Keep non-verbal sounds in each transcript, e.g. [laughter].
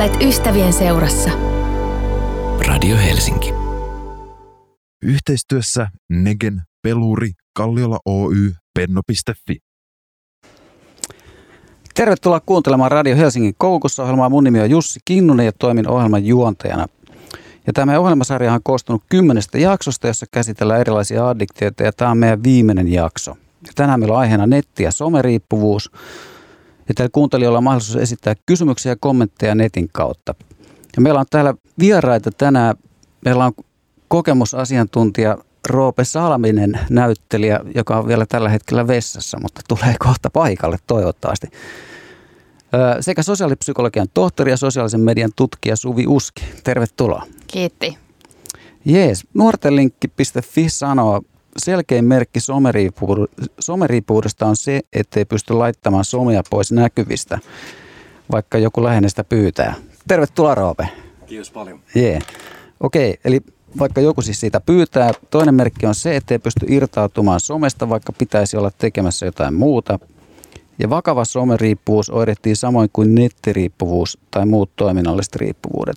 Olet ystävien seurassa. Radio Helsinki. Yhteistyössä Negen, Peluri, Kalliola Oy, Penno.fi. Tervetuloa kuuntelemaan Radio Helsingin koulukusohjelmaa. Mun nimi on Jussi Kinnunen ja toimin ohjelman juontajana. Ja tämä ohjelmasarja on koostunut kymmenestä jaksosta, jossa käsitellään erilaisia addiktioita ja tämä on meidän viimeinen jakso. Ja tänään meillä on aiheena netti- ja someriippuvuus. Ja teillä kuuntelijoilla on mahdollisuus esittää kysymyksiä ja kommentteja netin kautta. Ja meillä on täällä vieraita tänään. Meillä on kokemusasiantuntija Roope Salminen, näyttelijä, joka on vielä tällä hetkellä vessassa, mutta tulee kohta paikalle toivottavasti. Sekä sosiaalipsykologian tohtori ja sosiaalisen median tutkija Suvi Uski. Tervetuloa. Kiitti. Jees. Nuortenlinkki.fi sanoo, selkein merkki someriippuudesta on se, ettei pysty laittamaan somea pois näkyvistä, vaikka joku lähenestä pyytää. Tervetuloa Roope. Kiitos paljon. Jee. Okei, eli vaikka joku siis siitä pyytää. Toinen merkki on se, ettei pysty irtautumaan somesta, vaikka pitäisi olla tekemässä jotain muuta. Ja vakava someriippuvuus oirettiin samoin kuin nettiriippuvuus tai muut toiminnalliset riippuvuudet.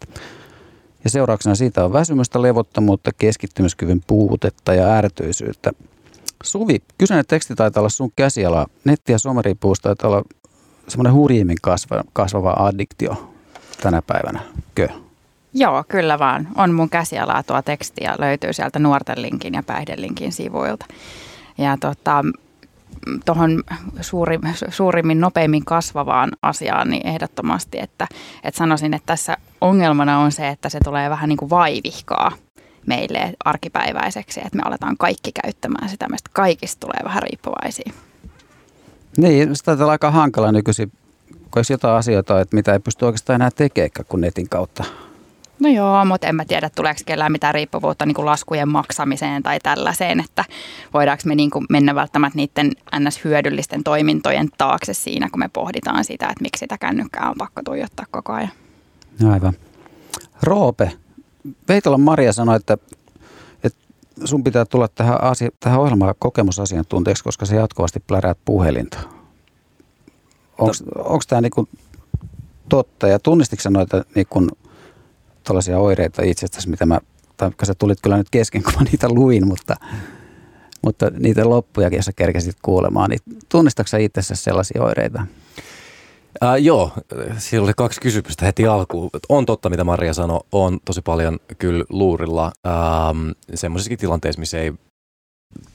Ja seurauksena siitä on väsymystä, levottomuutta, keskittymiskyvyn puutetta ja ärtyisyyttä. Suvi, kyseinen teksti taitaa olla sun käsiala. Netti- ja someriippuvuus taitaa olla semmoinen hurjimmin kasvava, kasvava addiktio tänä päivänä. Kö? Joo, kyllä vaan. On mun käsialaa tuo teksti ja löytyy sieltä nuorten linkin ja päihdelinkin sivuilta. Ja tota, tuohon suuri, suurimmin, nopeimmin kasvavaan asiaan, niin ehdottomasti, että, että sanoisin, että tässä ongelmana on se, että se tulee vähän niin kuin vaivihkaa meille arkipäiväiseksi, että me aletaan kaikki käyttämään sitä, mistä kaikista tulee vähän riippuvaisia. Niin, sitä on aika hankala nykyisin, kun jotain asioita, että mitä ei pysty oikeastaan enää tekemään kuin netin kautta. No joo, mutta en mä tiedä, tuleeko kellään mitään riippuvuutta niin kuin laskujen maksamiseen tai tällaiseen, että voidaanko me niin kuin mennä välttämättä niiden ns-hyödyllisten toimintojen taakse siinä, kun me pohditaan sitä, että miksi sitä kännykkää on pakko tuijottaa koko ajan. Aivan. Roope, Veitolan Maria sanoi, että, että sun pitää tulla tähän, asia, tähän ohjelmaan kokemusasiantuntijaksi, koska se jatkuvasti pläräät puhelinta. Onko no. tämä niinku totta ja tunnistitko noita niinku tällaisia oireita itsestäsi, mitä mä, tai sä tulit kyllä nyt kesken, kun mä niitä luin, mutta, mutta niitä loppuja, sä kerkesit kuulemaan, niin tunnistatko itse sellaisia oireita? Ää, joo, siellä oli kaksi kysymystä heti alkuun. On totta, mitä Maria sanoi, on tosi paljon kyllä luurilla semmoisissakin tilanteissa, missä ei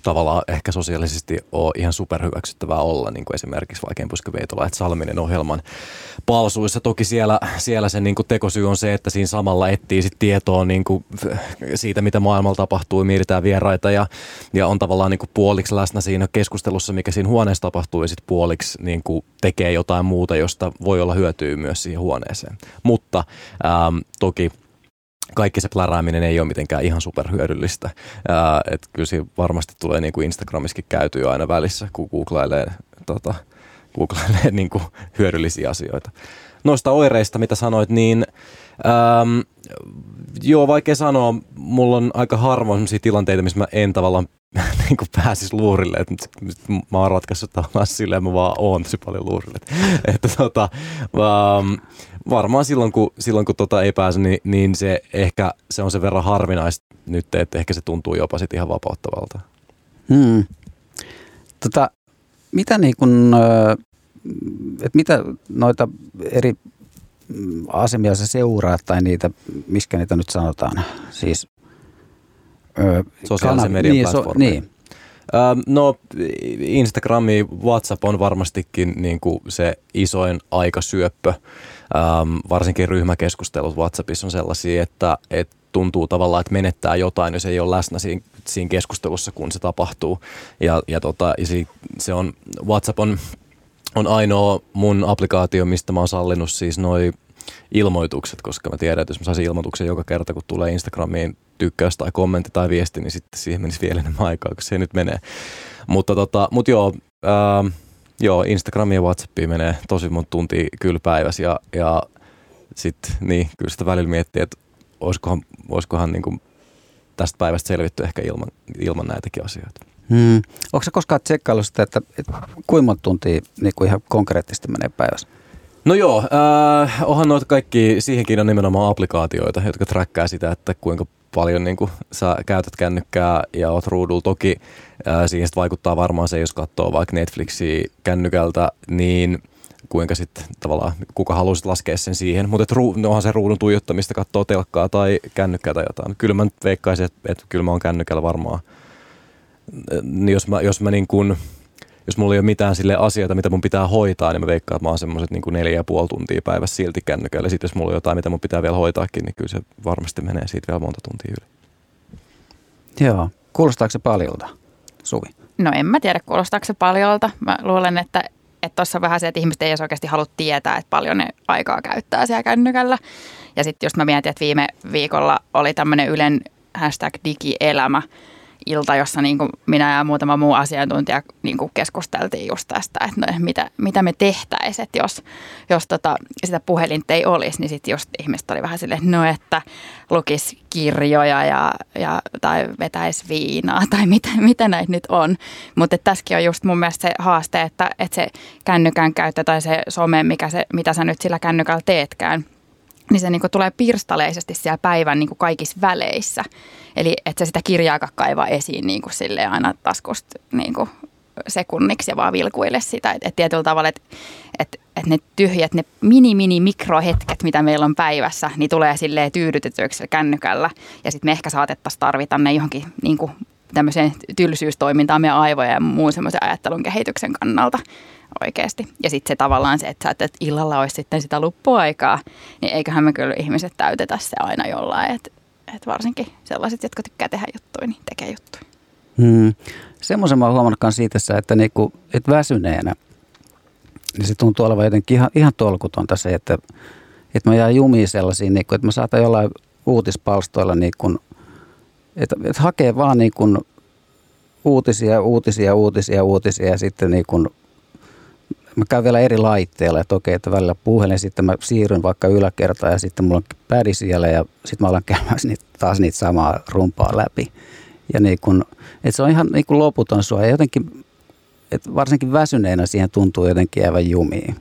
tavallaan ehkä sosiaalisesti ole ihan superhyväksyttävää olla, niin kuin esimerkiksi vaikka Empuska Veitola, että Salminen ohjelman palsuissa. Toki siellä, siellä se niin kuin tekosyy on se, että siinä samalla etsii sit tietoa niin kuin siitä, mitä maailmalla tapahtuu, mietitään vieraita ja, ja on tavallaan niin kuin puoliksi läsnä siinä keskustelussa, mikä siinä huoneessa tapahtuu ja sitten puoliksi niin kuin tekee jotain muuta, josta voi olla hyötyä myös siihen huoneeseen. Mutta ähm, toki kaikki se plärääminen ei ole mitenkään ihan superhyödyllistä. Et kyllä siinä varmasti tulee niin kuin Instagramiskin käytyä aina välissä, kun googlailee, tota, googlailee [laughs] niin kuin hyödyllisiä asioita. Noista oireista, mitä sanoit, niin äm, joo, vaikea sanoa. Mulla on aika harvoin sellaisia tilanteita, missä mä en tavallaan [laughs] niin kuin pääsisi luurille. Et mä oon ratkaissut tavallaan silleen, mä vaan oon tosi paljon luurille. [laughs] että tota, varmaan silloin, kun, silloin, kun tota ei pääse, niin, niin, se ehkä se on sen verran harvinaista nyt, että ehkä se tuntuu jopa sitten ihan vapauttavalta. Hmm. Tota, mitä niin kun, että mitä noita eri asemia sä seuraat tai niitä, miskä niitä nyt sanotaan, siis Sosiaalisen median niin, so, niin. No Instagrami, WhatsApp on varmastikin niin kuin se isoin aikasyöppö. Ähm, varsinkin ryhmäkeskustelut WhatsAppissa on sellaisia, että, että tuntuu tavallaan, että menettää jotain, jos ei ole läsnä siinä, siinä keskustelussa, kun se tapahtuu. Ja, ja, tota, ja se on, WhatsApp on, on ainoa mun applikaatio, mistä mä oon sallinut siis noin ilmoitukset, koska mä tiedän, että jos mä saisin ilmoituksen joka kerta, kun tulee Instagramiin tykkäys tai kommentti tai viesti, niin sitten siihen menisi vielä enemmän aikaa, kun se nyt menee. Mutta tota, mut joo, ää, joo, Instagramiin ja Whatsappiin menee tosi monta tuntia kyllä päivässä ja, ja sitten niin, kyllä sitä välillä miettii, että olisikohan, olisikohan niin kuin tästä päivästä selvitty ehkä ilman, ilman näitäkin asioita. Hmm. Onko se koskaan tsekkaillut sitä, että, että kuinka monta tuntia niin kuin ihan konkreettisesti menee päivässä? No joo, äh, onhan noita kaikki, siihenkin on nimenomaan applikaatioita, jotka trackaa sitä, että kuinka paljon niin kuin, sä käytät kännykkää ja oot ruudulla. Toki äh, siihen vaikuttaa varmaan se, jos katsoo vaikka Netflixiä kännykältä, niin kuinka sitten tavallaan, kuka haluaisit laskea sen siihen. Mutta ruu, no onhan se ruudun tuijottamista, katsoo telkkaa tai kännykkää tai jotain. Kyllä mä nyt veikkaisin, että, että kyllä mä oon kännykällä varmaan. Jos mä, jos mä niin kuin, jos mulla ei ole mitään sille asioita, mitä mun pitää hoitaa, niin mä veikkaan, että mä oon semmoiset niin neljä ja puoli tuntia päivässä silti kännykällä. Sitten jos mulla on jotain, mitä mun pitää vielä hoitaakin, niin kyllä se varmasti menee siitä vielä monta tuntia yli. Joo. Kuulostaako se paljolta, Suvi? No en mä tiedä, kuulostaako se paljolta. Mä luulen, että tuossa vähän se, että ihmiset ei edes oikeasti halua tietää, että paljon ne aikaa käyttää siellä kännykällä. Ja sitten just mä mietin, että viime viikolla oli tämmöinen Ylen hashtag digielämä, ilta, jossa niin kuin minä ja muutama muu asiantuntija niin kuin keskusteltiin just tästä, että no, mitä, mitä me tehtäisiin, että jos, jos tota, sitä puhelinta ei olisi, niin sitten just ihmiset oli vähän silleen, no että lukisi kirjoja ja, ja, tai vetäisi viinaa tai [laughs] mitä, mitä näitä nyt on. Mutta tässäkin on just mun mielestä se haaste, että, että se kännykän käyttö tai se some, mikä se, mitä sä nyt sillä kännykällä teetkään – niin se niin tulee pirstaleisesti siellä päivän niin kaikissa väleissä. Eli että se sitä kirjaa kaivaa esiin niin kuin sille aina taskusta niin kuin sekunniksi ja vaan vilkuille sitä. Että et tietyllä tavalla, että et, et ne tyhjät, ne mini-mini mikrohetket, mitä meillä on päivässä, niin tulee silleen tyydytetyksi kännykällä. Ja sitten me ehkä saatettaisiin tarvita ne johonkin niin kuin tämmöiseen tylsyystoimintaan meidän aivojen ja muun semmoisen ajattelun kehityksen kannalta oikeasti. Ja sitten se tavallaan se, että, että illalla olisi sitten sitä luppuaikaa, niin eiköhän me kyllä ihmiset täytetä se aina jollain. Että et varsinkin sellaiset, jotka tykkää tehdä juttuja, niin tekee juttuja. Hmm. Semmoisen mä oon huomannut siitä, että, niinku, että väsyneenä, niin se tuntuu olevan jotenkin ihan, ihan tolkutonta se, että, että mä jää jumiin sellaisiin, niin kuin, että mä saatan jollain uutispalstoilla, niin kuin, että, että hakee vaan niin kuin uutisia, uutisia, uutisia, uutisia ja sitten niin mä käyn vielä eri laitteilla, että okei, että välillä puhelin, sitten mä siirryn vaikka yläkertaan ja sitten mulla on pädi siellä ja sitten mä alan käymään [laughs] niitä, taas niitä samaa rumpaa läpi. Ja niin kun, että se on ihan niin kuin loputon sua ja jotenkin, että varsinkin väsyneenä siihen tuntuu jotenkin jäävän jumiin.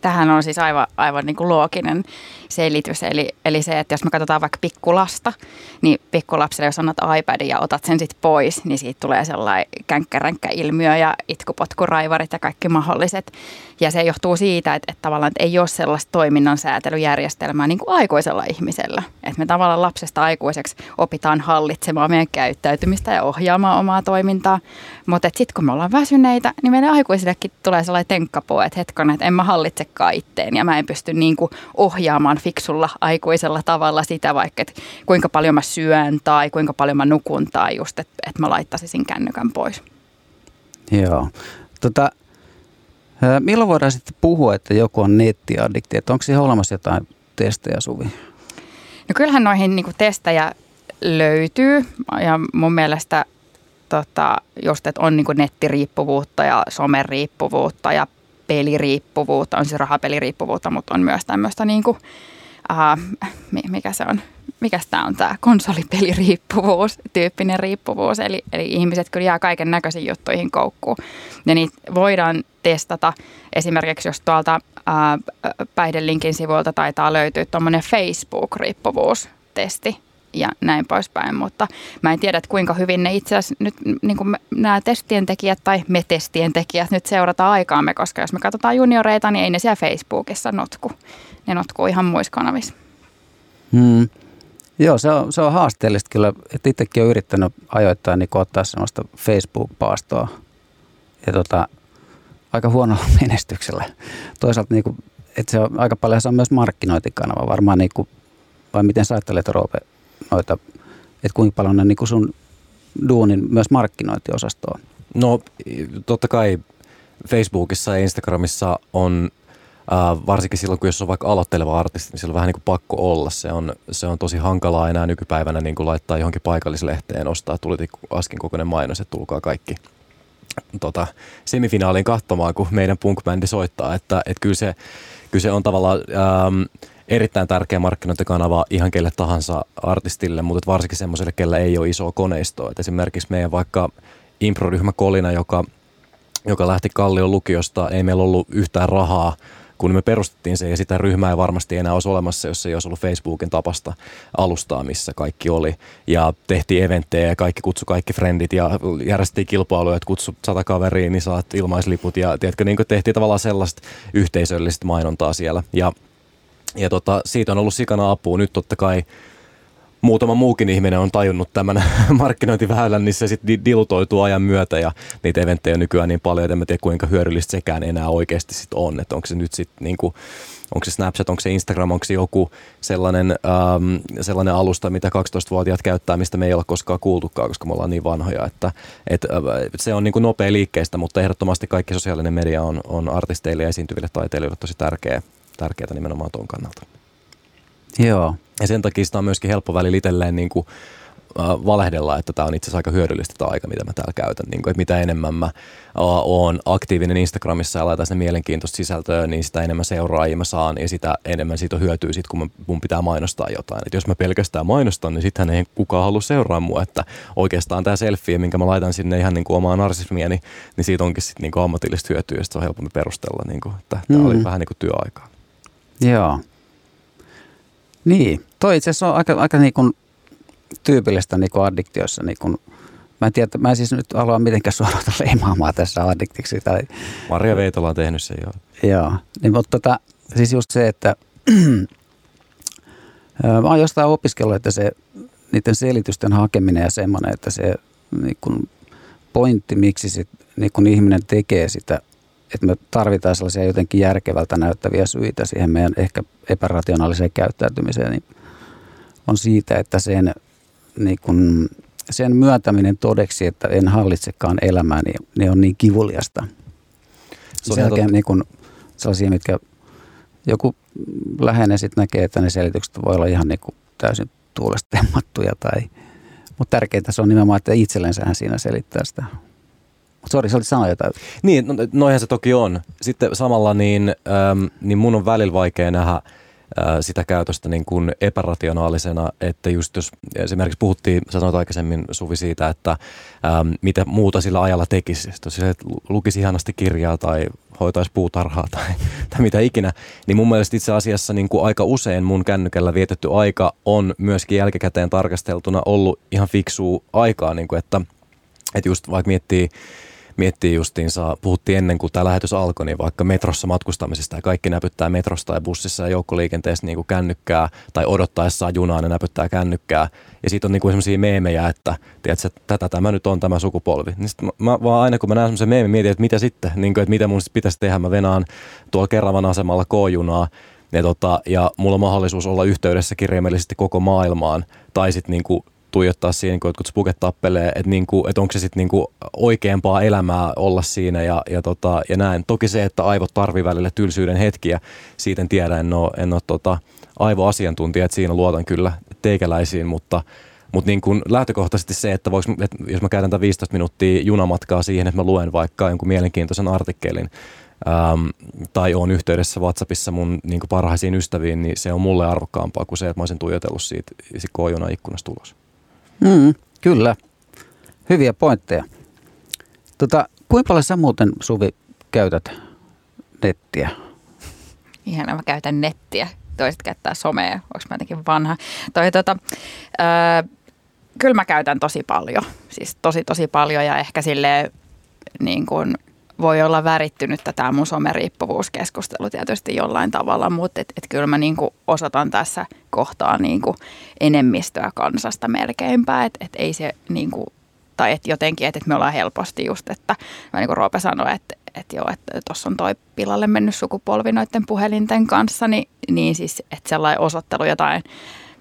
Tähän on siis aivan, aivan niin kuin looginen selitys. Eli, eli se, että jos me katsotaan vaikka pikkulasta, niin pikkulapselle, jos annat iPadin ja otat sen sitten pois, niin siitä tulee sellainen känkkäränkkä-ilmiö ja itkupotkuraivarit ja kaikki mahdolliset. Ja se johtuu siitä, että, että tavallaan että ei ole sellaista toiminnan säätelyjärjestelmää niin kuin aikuisella ihmisellä. Että me tavallaan lapsesta aikuiseksi opitaan hallitsemaan meidän käyttäytymistä ja ohjaamaan omaa toimintaa. Mutta sitten kun me ollaan väsyneitä, niin meidän aikuisillekin tulee sellainen tenkkapoo, että hetkonen, että en mä hallitsekaan itteen ja mä en pysty niin kuin ohjaamaan fiksulla aikuisella tavalla sitä vaikka, että kuinka paljon mä syön tai kuinka paljon mä nukun tai just, että, että mä laittaisin kännykän pois. Joo. Tota, milloin voidaan sitten puhua, että joku on nettiaddikti? Että onko siihen olemassa jotain testejä, Suvi? No kyllähän noihin niin testejä löytyy ja mun mielestä tota, just, että on niin nettiriippuvuutta ja someriippuvuutta ja peliriippuvuutta, on siis rahapeliriippuvuutta, mutta on myös tämmöistä niin kuin, uh, mikä se on, mikä tämä on tämä konsolipeliriippuvuus, tyyppinen riippuvuus. Eli, eli ihmiset kyllä jää kaiken näköisiin juttuihin koukkuun. Ja niitä voidaan testata esimerkiksi, jos tuolta ää, päihdelinkin sivuilta taitaa löytyä tuommoinen Facebook-riippuvuustesti, ja näin poispäin, mutta mä en tiedä, että kuinka hyvin ne itse asiassa nyt niin kuin nämä testien tekijät tai me testien tekijät nyt seurataan aikaamme, koska jos me katsotaan junioreita, niin ei ne siellä Facebookissa notku. Ne notkuu ihan muissa kanavissa. Hmm. Joo, se on, se on haasteellista kyllä, että itsekin olen yrittänyt ajoittaa niin ottaa sellaista Facebook-paastoa ja tota, aika huonolla [laughs] menestyksellä. Toisaalta niin kuin, että se on aika paljon se on myös markkinointikanava varmaan, niin kuin, vai miten sä ajattelet Roope noita, että kuinka paljon ne niin sun duunin myös markkinointiosastoon? No totta kai Facebookissa ja Instagramissa on Uh, varsinkin silloin, kun jos on vaikka aloitteleva artisti, niin sillä on vähän niin kuin pakko olla. Se on, se on tosi hankalaa enää nykypäivänä niin kuin laittaa johonkin paikallislehteen, ostaa tulitikku askin kokoinen mainos, että tulkaa kaikki tota, semifinaaliin katsomaan, kun meidän punk-bändi soittaa. Että, että kyllä, se, kyllä se on tavallaan ähm, erittäin tärkeä markkinointikanava ihan kelle tahansa artistille, mutta varsinkin semmoiselle, kellä ei ole isoa koneistoa. Et esimerkiksi meidän vaikka improryhmä Kolina, joka, joka lähti Kallion lukiosta, ei meillä ollut yhtään rahaa kun me perustettiin se ja sitä ryhmää ei varmasti enää olisi olemassa, jos ei olisi ollut Facebookin tapasta alustaa, missä kaikki oli. Ja tehtiin eventtejä ja kaikki kutsu kaikki frendit ja järjestettiin kilpailuja, että kutsu sata kaveriin, niin saat ilmaisliput ja tiedätkö, niin tehtiin tavallaan sellaista yhteisöllistä mainontaa siellä. Ja, ja tota, siitä on ollut sikana apua. Nyt totta kai muutama muukin ihminen on tajunnut tämän [laughs] markkinointiväylän, niin se sitten dilutoituu ajan myötä ja niitä eventtejä on nykyään niin paljon, että en mä tiedä kuinka hyödyllistä sekään enää oikeasti sit on. Että onko se nyt sitten niinku, onko se Snapchat, onko se Instagram, onko se joku sellainen, ähm, sellainen alusta, mitä 12-vuotiaat käyttää, mistä me ei ole koskaan kuultukaan, koska me ollaan niin vanhoja. Että, et, äh, se on niin kuin nopea liikkeestä, mutta ehdottomasti kaikki sosiaalinen media on, on artisteille ja esiintyville taiteilijoille tosi tärkeä, tärkeää nimenomaan tuon kannalta. Joo. Ja sen takia sitä on myöskin helppo välillä itselleen niin kuin, äh, valehdella, että tämä on itse asiassa aika hyödyllistä tämä aika, mitä mä täällä käytän. Niin kuin, että mitä enemmän mä oon aktiivinen Instagramissa ja laitan sinne mielenkiintoista sisältöä, niin sitä enemmän seuraajia mä saan ja sitä enemmän siitä on hyötyä sit, kun mun pitää mainostaa jotain. Et jos mä pelkästään mainostan, niin sittenhän ei kukaan halua seuraa mua. Että oikeastaan tämä selfie, minkä mä laitan sinne ihan niin kuin omaa narsismieni, niin siitä onkin sitten niin ammatillista hyötyä ja se on helpompi perustella, niin kuin, että tämä mm. oli vähän niin kuin työaikaa. Joo. Niin, toi itse asiassa on aika, aika niin kuin tyypillistä niin kuin addiktioissa. Niin kuin, mä en tiedä, mä en siis nyt halua mitenkään suorata leimaamaan tässä addiktiksi. Tai, Maria Veitola on tehnyt sen jo. Joo, niin, mutta tota, siis just se, että [clears throat] mä oon jostain opiskellut, että se niiden selitysten hakeminen ja semmoinen, että se niin kuin pointti, miksi sit, niin kuin ihminen tekee sitä että me tarvitaan sellaisia jotenkin järkevältä näyttäviä syitä siihen meidän ehkä epärationaaliseen käyttäytymiseen, niin on siitä, että sen, niin kun, sen myöntäminen todeksi, että en hallitsekaan elämää, niin ne on niin kivuliasta. Se sen jälkeen niin kun, sellaisia, mitkä joku läheinen sitten näkee, että ne selitykset voi olla ihan niin kuin täysin tuulesta temmattuja. Tai, mutta tärkeintä se on nimenomaan, että itsellensähän siinä selittää sitä Sori, sä olit sanoa jotain. Niin, no, noihän se toki on. Sitten samalla niin, ähm, niin mun on välillä vaikea nähdä äh, sitä käytöstä niin kuin epärationaalisena, että just jos esimerkiksi puhuttiin, sanoit aikaisemmin Suvi siitä, että ähm, mitä muuta sillä ajalla tekisi, jos se lukisi ihanasti kirjaa tai hoitaisi puutarhaa tai, [laughs] tai mitä ikinä, niin mun mielestä itse asiassa niin kuin aika usein mun kännykällä vietetty aika on myöskin jälkikäteen tarkasteltuna ollut ihan fiksua aikaa, niin kuin että, että just vaikka miettii miettii justiinsa, puhuttiin ennen kuin tämä lähetys alkoi, niin vaikka metrossa matkustamisesta ja kaikki näpyttää metrosta ja bussissa ja joukkoliikenteessä niin kuin kännykkää tai odottaessaan junaa ne näpyttää kännykkää. Ja siitä on niin kuin sellaisia meemejä, että tiedätkö, tätä tämä nyt on tämä sukupolvi. Niin mä, mä, vaan aina kun mä näen semmoisen meemin, mietin, että mitä sitten, niin kuin, että mitä mun pitäisi tehdä. Mä venaan tuolla Keravan asemalla K-junaa ja, tota, ja mulla on mahdollisuus olla yhteydessä kirjaimellisesti koko maailmaan. Tai sitten niin kuin tuijottaa siihen, kun jotkut spuket tappelee, että, niinku, että onko se sitten niinku oikeampaa elämää olla siinä ja, ja, tota, ja näin. Toki se, että aivot tarvii välillä tylsyyden hetkiä, siitä en tiedä, en ole, en ole tota, aivoasiantuntija, että siinä luotan kyllä teikäläisiin, mutta mutta niin kun lähtökohtaisesti se, että, voiko, että jos mä käytän tämän 15 minuuttia junamatkaa siihen, että mä luen vaikka jonkun mielenkiintoisen artikkelin, äm, tai on yhteydessä WhatsAppissa mun niin parhaisiin ystäviin, niin se on mulle arvokkaampaa kuin se, että mä olisin tuijotellut siitä, siitä koojuna ikkunasta ulos. Mm, kyllä. Hyviä pointteja. Tota, kuinka paljon sä muuten, Suvi, käytät nettiä? Ihan mä käytän nettiä. Toiset käyttää somea. Onko mä jotenkin vanha? Toi, tota, öö, kyllä mä käytän tosi paljon. Siis tosi tosi paljon ja ehkä sille niin kuin voi olla värittynyt tämä mun someriippuvuuskeskustelu tietysti jollain tavalla, mutta et, et kyllä mä niinku osoitan tässä kohtaa niinku enemmistöä kansasta melkeinpä, että et ei se niinku, tai että jotenkin, että et me ollaan helposti just, että niin kuin Roope sanoi, että että joo, että tuossa on toi pilalle mennyt sukupolvi noiden puhelinten kanssa, niin, niin siis, että sellainen osoittelu jotain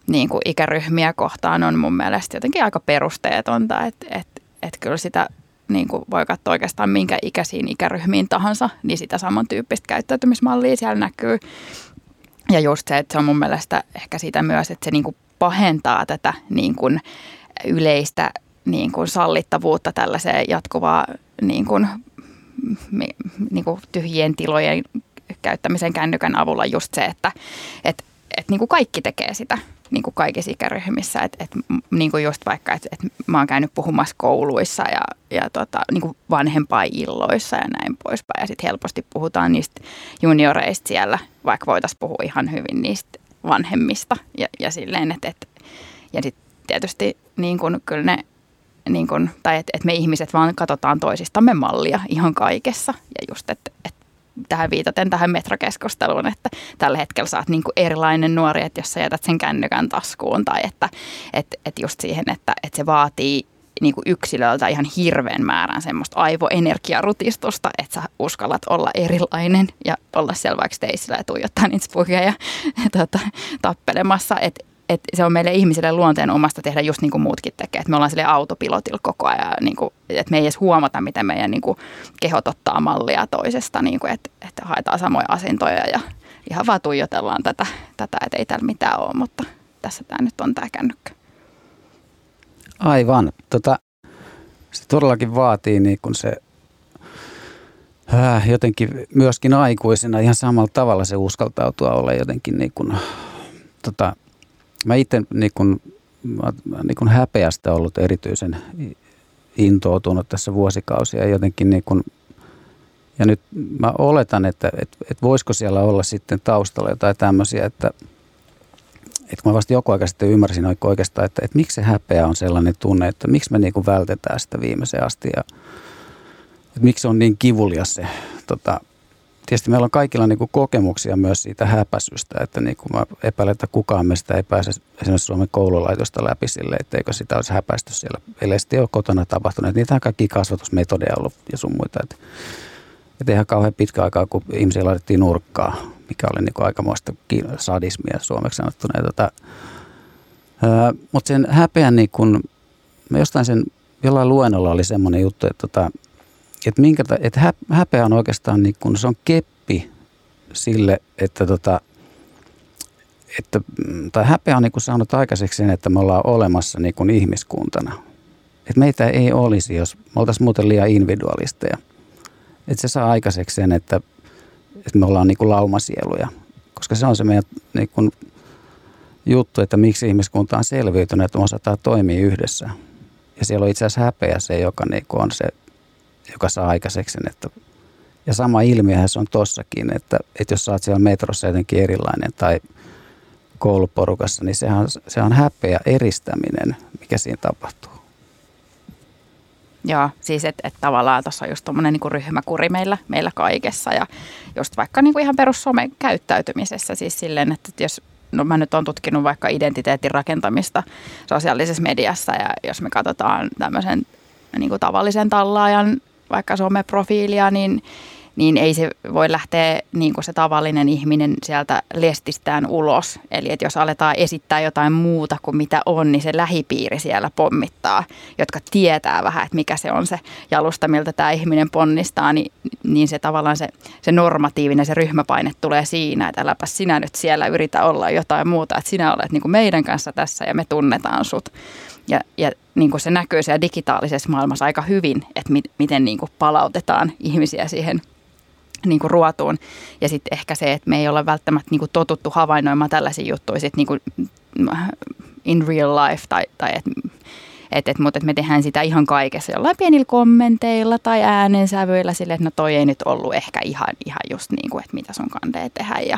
niin kuin ikäryhmiä kohtaan on mun mielestä jotenkin aika perusteetonta, että että että kyllä sitä niin kuin voi katsoa oikeastaan minkä ikäisiin ikäryhmiin tahansa, niin sitä samantyyppistä käyttäytymismallia siellä näkyy. Ja just se, että se on mun mielestä ehkä sitä myös, että se niin kuin pahentaa tätä niin kuin yleistä niin kuin sallittavuutta tällaiseen jatkuvaa niin kuin, niin kuin tyhjien tilojen käyttämisen kännykän avulla just se, että et, et niin kuin kaikki tekee sitä. Niin kuin kaikissa ikäryhmissä. Et, et, niin kuin just vaikka, että et mä oon käynyt puhumassa kouluissa ja, ja tota, niin kuin vanhempailloissa ja näin poispäin. Ja sitten helposti puhutaan niistä junioreista siellä, vaikka voitaisiin puhua ihan hyvin niistä vanhemmista. Ja, ja silleen, että et, ja sitten tietysti niin kuin, kyllä ne niin kuin, tai että et me ihmiset vaan katsotaan toisistamme mallia ihan kaikessa. Ja just, että et tähän viitaten tähän metrakeskusteluun, että tällä hetkellä sä oot niin erilainen nuori, että jos sä jätät sen kännykän taskuun tai että et, et just siihen, että, että se vaatii niin kuin yksilöltä ihan hirveän määrän semmoista aivoenergiarutistusta, että sä uskallat olla erilainen ja olla siellä vaikka teisillä ja tuijottaa niitä ja [laughs] tota, tappelemassa. Että et se on meille ihmisille luonteen omasta tehdä just niin kuin muutkin tekee. Että me ollaan sille autopilotilla koko ajan, niin kuin, että me ei edes huomata, miten meidän niin kuin, kehot ottaa mallia toisesta, niin kuin, että, että haetaan samoja asentoja ja ihan vaan tuijotellaan tätä, tätä että ei täällä mitään ole, mutta tässä tämä nyt on tämä kännykkä. Aivan. Tota, se todellakin vaatii niin kuin se äh, jotenkin myöskin aikuisena ihan samalla tavalla se uskaltautua olla jotenkin niin kuin, tota, mä itse niin kuin, niin kuin häpeästä ollut erityisen intoutunut tässä vuosikausia jotenkin niin kuin, ja nyt mä oletan, että, että, että voisiko siellä olla sitten taustalla jotain tämmöisiä, että, että kun mä vasta joku aika sitten ymmärsin oikeastaan, että, että miksi se häpeä on sellainen tunne, että miksi me niin kuin vältetään sitä viimeiseen asti ja että miksi se on niin kivulias se tota, tietysti meillä on kaikilla niin kuin kokemuksia myös siitä häpäisystä, että niin kuin mä epäilen, että kukaan meistä ei pääse esimerkiksi Suomen koululaitosta läpi sille, etteikö sitä olisi häpäisty siellä, ellei sitten ole kotona tapahtunut. Niitä kaikki kasvatusmetodeja ollut ja sun muita. Että, että ihan kauhean pitkä aikaa, kun ihmisiä laitettiin nurkkaa, mikä oli niin kuin aikamoista sadismia suomeksi sanottuna. Tota, mutta sen häpeän, niin kuin, mä jostain sen, jollain luennolla oli semmoinen juttu, että tota, että, minkä, että häpeä on oikeastaan niin kuin, se on keppi sille, että tota, että, tai häpeä on niin kuin saanut aikaiseksi sen, että me ollaan olemassa niin kuin ihmiskuntana. Että meitä ei olisi, jos me oltaisiin muuten liian individualisteja. Että se saa aikaiseksi sen, että, että me ollaan niin kuin laumasieluja. Koska se on se meidän niin kuin juttu, että miksi ihmiskunta on selviytynyt, että me osataan toimia yhdessä. Ja siellä on itse asiassa häpeä se, joka niin kuin on se joka saa aikaiseksi sen, että ja sama ilmiöhän se on tossakin, että, että jos sä oot siellä metrossa jotenkin erilainen tai kouluporukassa, niin sehän, se on häpeä eristäminen, mikä siinä tapahtuu. Joo, siis että et tavallaan tuossa on just tuommoinen niinku ryhmäkuri meillä, meillä kaikessa ja just vaikka niinku ihan perussomen käyttäytymisessä siis silleen, että jos no mä nyt olen tutkinut vaikka identiteetin rakentamista sosiaalisessa mediassa ja jos me katsotaan tämmöisen niin kuin tavallisen tallaajan vaikka someprofiilia, niin, niin ei se voi lähteä niin kuin se tavallinen ihminen sieltä lestistään ulos. Eli että jos aletaan esittää jotain muuta kuin mitä on, niin se lähipiiri siellä pommittaa, jotka tietää vähän, että mikä se on se jalusta, miltä tämä ihminen ponnistaa, niin, niin se tavallaan se, se normatiivinen, se ryhmäpaine tulee siinä, että äläpä sinä nyt siellä yritä olla jotain muuta, että sinä olet niin kuin meidän kanssa tässä ja me tunnetaan sut. Ja, ja niin kuin se näkyy siellä digitaalisessa maailmassa aika hyvin, että mi, miten niin kuin palautetaan ihmisiä siihen niin kuin ruotuun. Ja sitten ehkä se, että me ei ole välttämättä niin kuin totuttu havainnoimaan tällaisia juttuja sit niin kuin in real life tai, tai että et, et, mutta et me tehdään sitä ihan kaikessa jollain pienillä kommenteilla tai äänensävyillä sille, että no toi ei nyt ollut ehkä ihan, ihan just niin kuin, että mitä sun kandee tehdä ja,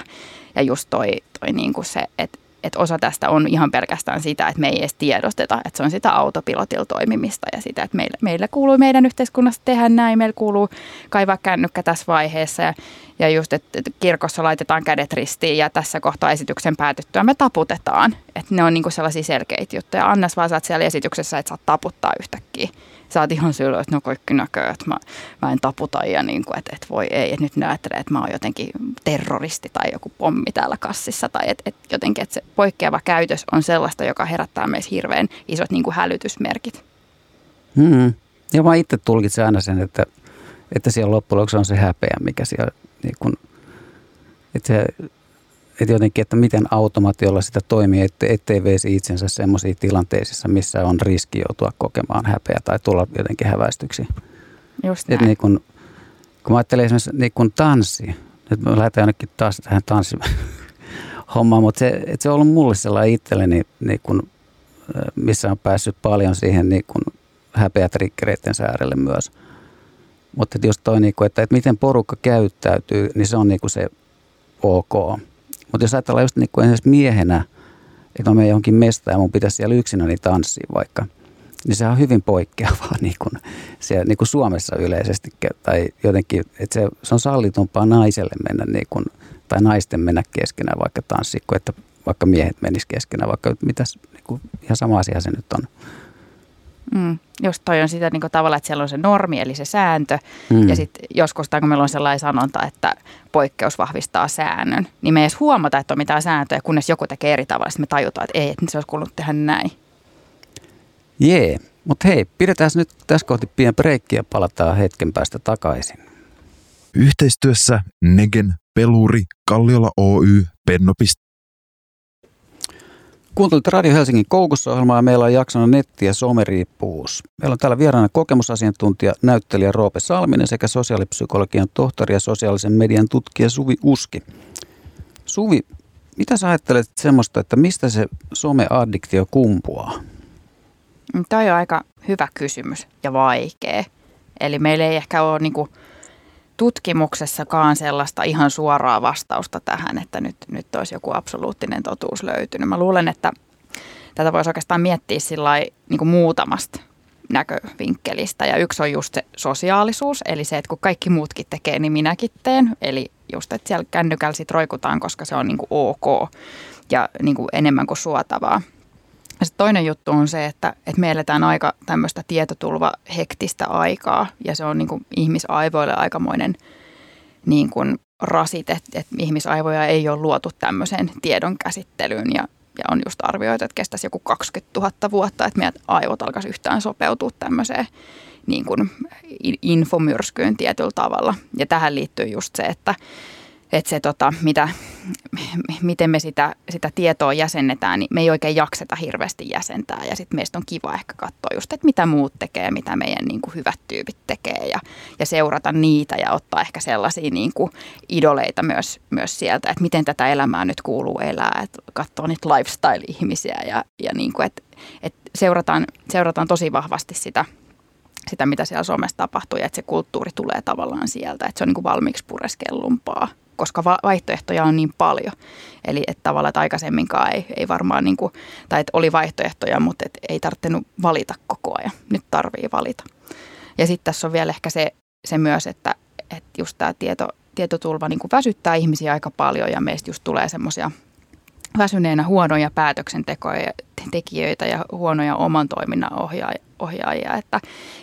ja just toi, toi niin kuin se, että että osa tästä on ihan pelkästään sitä, että me ei edes tiedosteta, että se on sitä autopilotilla toimimista ja sitä, että meillä, meillä kuuluu meidän yhteiskunnassa tehdä näin, meillä kuuluu kaivaa kännykkä tässä vaiheessa ja, ja just, että kirkossa laitetaan kädet ristiin ja tässä kohtaa esityksen päätyttyä me taputetaan. Että ne on niinku sellaisia selkeitä juttuja. Annas vaan saat siellä esityksessä, että saat taputtaa yhtäkkiä sä oot ihan sillä, että no kaikki näkee, että mä, mä en taputa ja niin kuin, että, että voi ei, että nyt ajattelee, että mä oon jotenkin terroristi tai joku pommi täällä kassissa tai että, että jotenkin, että se poikkeava käytös on sellaista, joka herättää meissä hirveän isot niin kuin hälytysmerkit. Hmm. Ja mä itse tulkitsen aina sen, että, että siellä loppujen on se häpeä, mikä siellä niin kuin, että se että jotenkin, että miten automaatiolla sitä toimii, että, ettei veisi itsensä sellaisiin tilanteissa, missä on riski joutua kokemaan häpeä tai tulla jotenkin häväistyksi. Just näin. niin kun, kun mä ajattelen esimerkiksi niin kun tanssi, nyt me lähdetään jonnekin taas tähän tanssi [laughs] homma, mutta se, et se on ollut mulle sellainen itselleni, niin kun, missä on päässyt paljon siihen niin kun häpeätrikkereiden äärelle myös. Mutta jos toi, niin kun, että, että miten porukka käyttäytyy, niin se on niin se ok. Mutta jos ajatellaan just niin kuin miehenä, että mä menen johonkin mestaan ja mun pitäisi siellä yksinäni tanssia vaikka, niin se on hyvin poikkeavaa [laughs] niin kuin, siellä, niin kuin Suomessa yleisesti. Tai jotenkin, että se, se on sallitumpaa naiselle mennä niin kuin, tai naisten mennä keskenään vaikka tanssiin, että vaikka miehet menis keskenään, vaikka mitäs, niin kuin, ihan sama asia se nyt on. Mm. Just toi on sitä niin kuin tavalla, että siellä on se normi, eli se sääntö. Mm. Ja sitten joskus, kun meillä on sellainen sanonta, että poikkeus vahvistaa säännön, niin me ei edes huomata, että on mitään sääntöjä, kunnes joku tekee eri tavalla. Sitten me tajutaan, että ei, että se olisi kuulunut tehdä näin. Jee, mutta hei, pidetään nyt tässä kohti pieni breikki ja palataan hetken päästä takaisin. Yhteistyössä Negen, Peluri, Kalliola Oy, Penno.fi. Kuuntelit Radio Helsingin koukussa-ohjelmaa ja meillä on jaksona netti- ja someriippuvuus. Meillä on täällä vieraana kokemusasiantuntija, näyttelijä Roope Salminen sekä sosiaalipsykologian tohtori ja sosiaalisen median tutkija Suvi Uski. Suvi, mitä sä ajattelet semmoista, että mistä se someaddiktio kumpuaa? Tämä on aika hyvä kysymys ja vaikea. Eli meillä ei ehkä ole niin tutkimuksessakaan sellaista ihan suoraa vastausta tähän, että nyt, nyt olisi joku absoluuttinen totuus löytynyt. Mä luulen, että tätä voisi oikeastaan miettiä sillä niin muutamasta näkövinkkelistä. Ja yksi on just se sosiaalisuus, eli se, että kun kaikki muutkin tekee, niin minäkin teen. Eli just, että siellä kännykällä sit roikutaan, koska se on niin ok ja niin kuin enemmän kuin suotavaa. Ja toinen juttu on se, että, että me eletään aika tämmöistä tietotulva hektistä aikaa ja se on niin kuin ihmisaivoille aikamoinen niin kuin rasite, että ihmisaivoja ei ole luotu tämmöiseen tiedon käsittelyyn ja, ja on just arvioitu, että kestäisi joku 20 000 vuotta, että meidän aivot alkaisi yhtään sopeutua tämmöiseen niin kuin infomyrskyyn tietyllä tavalla. Ja tähän liittyy just se, että, että se, tota, mitä, miten me sitä, sitä tietoa jäsennetään, niin me ei oikein jakseta hirveästi jäsentää. Ja sitten meistä on kiva ehkä katsoa just, että mitä muut tekee, mitä meidän niin kuin hyvät tyypit tekee ja, ja seurata niitä ja ottaa ehkä sellaisia niin kuin idoleita myös, myös sieltä, että miten tätä elämää nyt kuuluu elää, että katsoa niitä lifestyle-ihmisiä ja, ja niin kuin, että, että seurataan, seurataan tosi vahvasti sitä – sitä, mitä siellä somessa tapahtuu ja että se kulttuuri tulee tavallaan sieltä, että se on niin kuin valmiiksi pureskellumpaa koska vaihtoehtoja on niin paljon. Eli että tavallaan, että aikaisemminkaan ei, ei varmaan, niin kuin, tai että oli vaihtoehtoja, mutta et ei tarvinnut valita koko ajan. Nyt tarvii valita. Ja sitten tässä on vielä ehkä se, se myös, että, että just tämä tieto, tietotulva niin kuin väsyttää ihmisiä aika paljon ja meistä just tulee semmoisia väsyneenä huonoja päätöksentekoja tekijöitä ja huonoja oman toiminnan ohjaajia, että,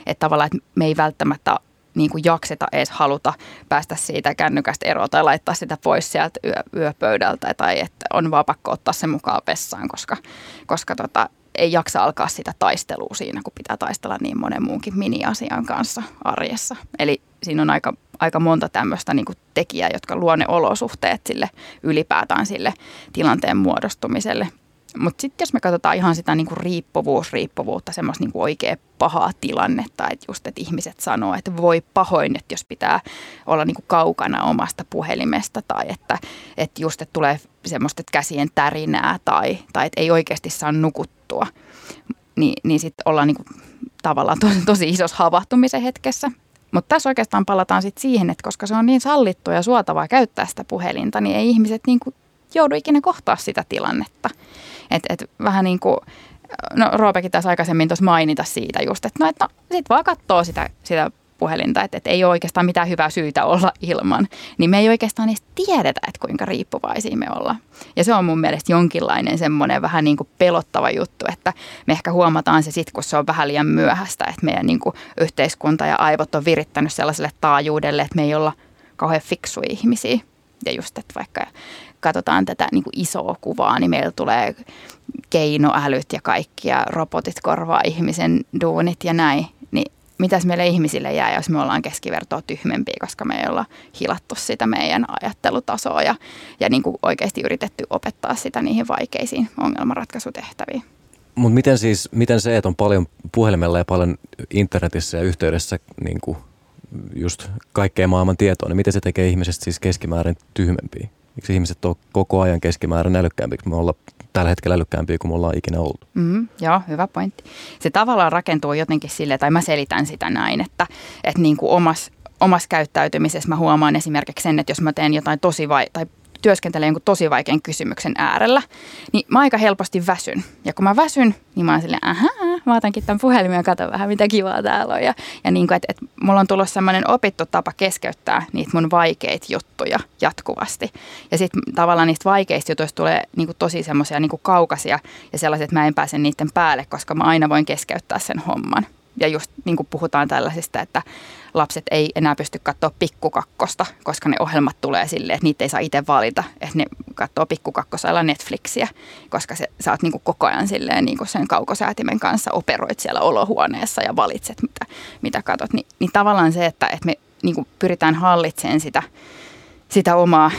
että tavallaan että me ei välttämättä niin kuin jakseta edes haluta päästä siitä kännykästä eroon tai laittaa sitä pois sieltä yö, yöpöydältä tai että on vaan pakko ottaa se mukaan vessaan, koska, koska tota, ei jaksa alkaa sitä taistelua siinä, kun pitää taistella niin monen muunkin mini-asian kanssa arjessa. Eli siinä on aika, aika monta tämmöistä niin tekijää, jotka luo ne olosuhteet sille ylipäätään sille tilanteen muodostumiselle. Mutta sitten jos me katsotaan ihan sitä niinku riippuvuusriippuvuutta, semmoista niinku oikea pahaa tilannetta, että just että ihmiset sanoo, että voi pahoin, että jos pitää olla niinku kaukana omasta puhelimesta tai että, että just että tulee semmoista että käsien tärinää tai, tai että ei oikeasti saa nukuttua, niin, niin sitten ollaan niinku tavallaan tosi, tosi isossa havahtumisen hetkessä. Mutta tässä oikeastaan palataan sitten siihen, että koska se on niin sallittua ja suotavaa käyttää sitä puhelinta, niin ei ihmiset niinku joudu ikinä kohtaa sitä tilannetta. Et, et vähän niin kuin, no Roopekin tässä aikaisemmin tuossa mainita siitä just, että no, et no sit vaan katsoo sitä, sitä puhelinta, että, että ei ole oikeastaan mitään hyvää syytä olla ilman, niin me ei oikeastaan edes tiedetä, että kuinka riippuvaisia me ollaan. Ja se on mun mielestä jonkinlainen semmoinen vähän niin kuin pelottava juttu, että me ehkä huomataan se sitten, kun se on vähän liian myöhäistä, että meidän niin kuin yhteiskunta ja aivot on virittänyt sellaiselle taajuudelle, että me ei olla kauhean fiksuja ihmisiä. Ja just, että vaikka katsotaan tätä niin kuin isoa kuvaa, niin meillä tulee keinoälyt ja kaikki ja robotit korvaa ihmisen duunit ja näin. Niin mitäs meille ihmisille jää, jos me ollaan keskivertoa tyhmempiä, koska me ei olla hilattu sitä meidän ajattelutasoa ja, ja niin kuin oikeasti yritetty opettaa sitä niihin vaikeisiin ongelmanratkaisutehtäviin. Mutta miten siis, miten se, että on paljon puhelimella ja paljon internetissä ja yhteydessä niin kuin just kaikkea maailman tietoa, niin miten se tekee ihmisestä siis keskimäärin tyhmempiä? Miksi ihmiset on koko ajan keskimäärin älykkäämpiksi. Me ollaan tällä hetkellä älykkäämpiä kuin me ollaan ikinä ollut. Mm, joo, hyvä pointti. Se tavallaan rakentuu jotenkin sille, tai mä selitän sitä näin, että, että niin kuin omas, omassa käyttäytymisessä mä huomaan esimerkiksi sen, että jos mä teen jotain tosi vai, tai työskentelen jonkun tosi vaikean kysymyksen äärellä, niin mä aika helposti väsyn. Ja kun mä väsyn, niin mä oon silleen, ahaa, mä otankin tämän puhelimen ja katson vähän, mitä kivaa täällä on. Ja, ja niin kuin, että, että mulla on tullut sellainen opittu tapa keskeyttää niitä mun vaikeita juttuja jatkuvasti. Ja sitten tavallaan niistä vaikeista jutuista tulee niin kuin tosi semmoisia niin kaukaisia ja sellaiset, että mä en pääse niiden päälle, koska mä aina voin keskeyttää sen homman. Ja just niin kuin puhutaan tällaisista, että lapset ei enää pysty katsoa pikkukakkosta, koska ne ohjelmat tulee silleen, että niitä ei saa itse valita, että ne katsoo pikkukakkosella Netflixiä, koska se, sä oot niin kuin koko ajan silleen niin kuin sen kaukosäätimen kanssa operoit siellä olohuoneessa ja valitset, mitä, mitä katot. Ni, niin tavallaan se, että, että me niin kuin pyritään hallitsemaan sitä, sitä omaa,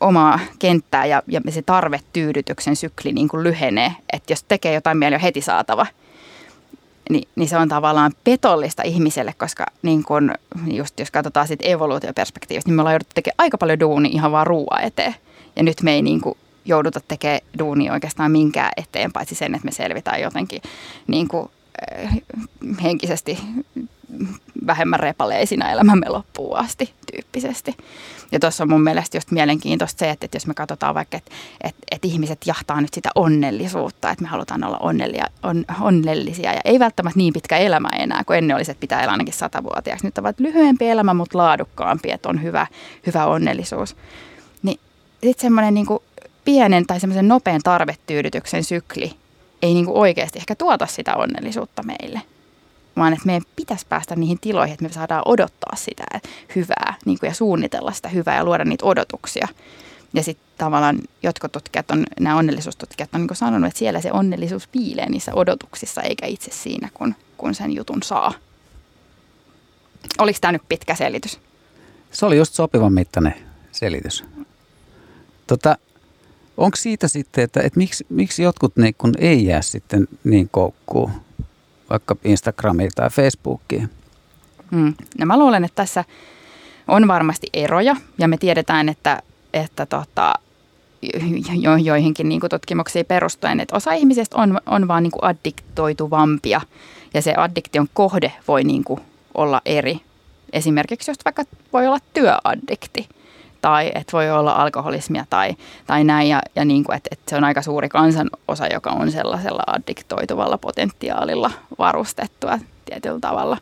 omaa kenttää ja, ja se tarvetyydytyksen sykli niin kuin lyhenee. Että jos tekee jotain mieli on heti saatava – niin, niin se on tavallaan petollista ihmiselle, koska niin kun, just jos katsotaan sitten evoluutioperspektiivistä, niin me ollaan jouduttu tekemään aika paljon duunia ihan vaan ruoaa eteen. Ja nyt me ei niin kuin jouduta tekemään duunia oikeastaan minkään eteen, paitsi sen, että me selvitään jotenkin niin kuin, eh, henkisesti vähemmän repaleisina elämämme loppuun asti tyyppisesti. Ja tuossa on mun mielestä just mielenkiintoista se, että, jos me katsotaan vaikka, että, että, että ihmiset jahtaa nyt sitä onnellisuutta, että me halutaan olla onnellia, on, onnellisia ja ei välttämättä niin pitkä elämä enää, kuin ennen olisi, että pitää elää ainakin satavuotiaaksi. Nyt ovat lyhyempi elämä, mutta laadukkaampi, että on hyvä, hyvä onnellisuus. Niin sitten semmoinen niin pienen tai semmoisen nopean tarvetyydytyksen sykli ei niin oikeasti ehkä tuota sitä onnellisuutta meille vaan että meidän pitäisi päästä niihin tiloihin, että me saadaan odottaa sitä hyvää niin kuin ja suunnitella sitä hyvää ja luoda niitä odotuksia. Ja sitten tavallaan jotkut tutkijat on, nämä onnellisuustutkijat on niin sanonut, että siellä se onnellisuus piilee niissä odotuksissa eikä itse siinä, kun, kun sen jutun saa. Oliko tämä nyt pitkä selitys? Se oli just sopivan mittainen selitys. Tota, onko siitä sitten, että, että miksi, miksi jotkut niin kun ei jää sitten niin koukkuun? Vaikka Instagramiin tai Facebookiin? Mm. No mä luulen, että tässä on varmasti eroja ja me tiedetään, että, että tota, jo, joihinkin niin tutkimuksiin perustuen, että osa ihmisistä on, on vaan niin addiktoituvampia ja se addiktion kohde voi niin olla eri. Esimerkiksi jos vaikka voi olla työaddikti tai että voi olla alkoholismia tai, tai näin. Ja, ja niin kuin, että, että se on aika suuri kansanosa, joka on sellaisella addiktoituvalla potentiaalilla varustettua tietyllä tavalla.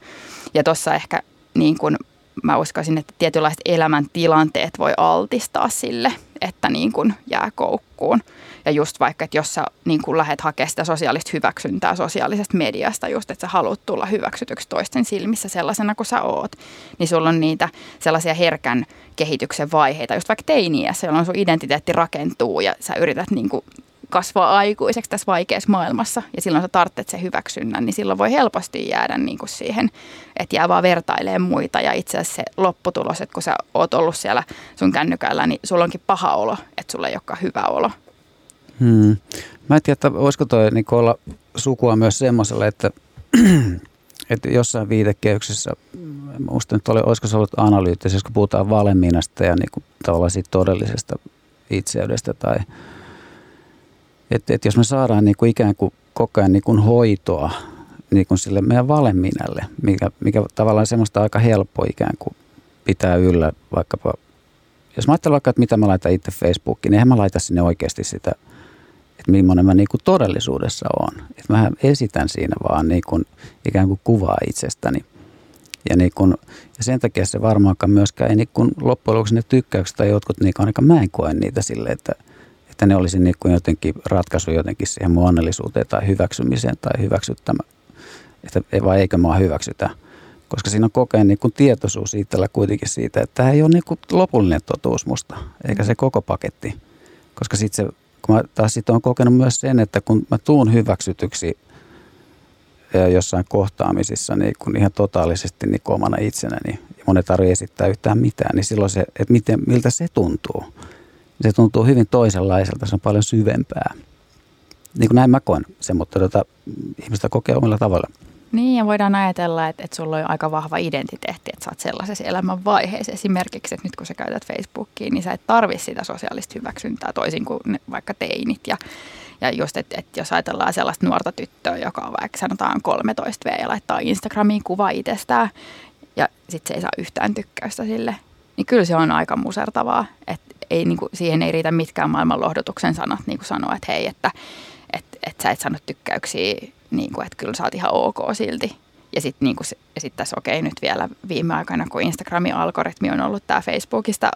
Ja tuossa ehkä niin kuin mä uskoisin, että tietynlaiset elämäntilanteet voi altistaa sille, että niin kuin jää koukkuun. Ja just vaikka, että jos sä niin kuin lähdet hakemaan sitä sosiaalista hyväksyntää sosiaalisesta mediasta, just että sä haluat tulla hyväksytyksi toisten silmissä sellaisena kuin sä oot, niin sulla on niitä sellaisia herkän kehityksen vaiheita, just vaikka teiniässä, jolloin sun identiteetti rakentuu ja sä yrität niin kuin kasvaa aikuiseksi tässä vaikeassa maailmassa ja silloin sä tarvitset sen hyväksynnän, niin silloin voi helposti jäädä niin kuin siihen, että jää vaan vertailemaan muita ja itse asiassa se lopputulos, että kun sä oot ollut siellä sun kännykällä, niin sulla onkin paha olo, että sulla ei olekaan hyvä olo. Hmm. Mä en tiedä, voisiko toi niin olla sukua myös semmoiselle, että, [clears throat] että jossain viitekehyksessä, muista nyt oli, olisiko se ollut analyyttisessä, kun puhutaan valemiinasta ja niin kuin tavallaan siitä todellisesta itseydestä tai että, että jos me saadaan niin kuin ikään kuin koko ajan niin kuin hoitoa niin kuin sille meidän valeminälle, mikä, mikä tavallaan semmoista aika helppo ikään kuin pitää yllä vaikkapa, jos mä ajattelen vaikka, että mitä mä laitan itse Facebookiin, niin eihän mä laita sinne oikeasti sitä, että millainen mä niin kuin todellisuudessa on. Että mä esitän siinä vaan niin kuin, ikään kuin kuvaa itsestäni. Ja, niin kun, ja sen takia se varmaankaan myöskään ei niin kun loppujen lopuksi ne tykkäykset tai jotkut, niin ainakaan mä en koe niitä silleen, että – että ne olisi niin kuin jotenkin ratkaisu jotenkin siihen mun onnellisuuteen tai hyväksymiseen tai hyväksyttämä, että vai eikö mä hyväksytä. Koska siinä on kokeen niin kuin tietoisuus itsellä kuitenkin siitä, että tämä ei ole niin kuin lopullinen totuus musta, eikä se koko paketti. Koska sitten se, kun mä taas sit olen kokenut myös sen, että kun mä tuun hyväksytyksi jossain kohtaamisissa niin kun ihan totaalisesti niin omana itsenäni ja monet tarvitse esittää yhtään mitään, niin silloin se, että miten, miltä se tuntuu se tuntuu hyvin toisenlaiselta, se on paljon syvempää. Niin kuin näin mä koen sen, mutta tota, ihmistä kokee omilla tavalla. Niin, ja voidaan ajatella, että, että sulla on aika vahva identiteetti, että sä oot sellaisessa elämänvaiheessa. Esimerkiksi, että nyt kun sä käytät Facebookia, niin sä et tarvi sitä sosiaalista hyväksyntää toisin kuin vaikka teinit. Ja, ja just, että, että jos ajatellaan sellaista nuorta tyttöä, joka on vaikka sanotaan 13 V ja laittaa Instagramiin kuva itsestään, ja sitten se ei saa yhtään tykkäystä sille, niin kyllä se on aika musertavaa. Että ei, niin kuin, siihen ei riitä mitkään maailman lohdutuksen sanat niin kuin sanoa, että hei, että et, et sä et saanut tykkäyksiä, niin kuin, että kyllä sä oot ihan ok silti. Ja sitten niin sit tässä okei okay, nyt vielä viime aikoina, kun Instagramin algoritmi on ollut tämä Facebookista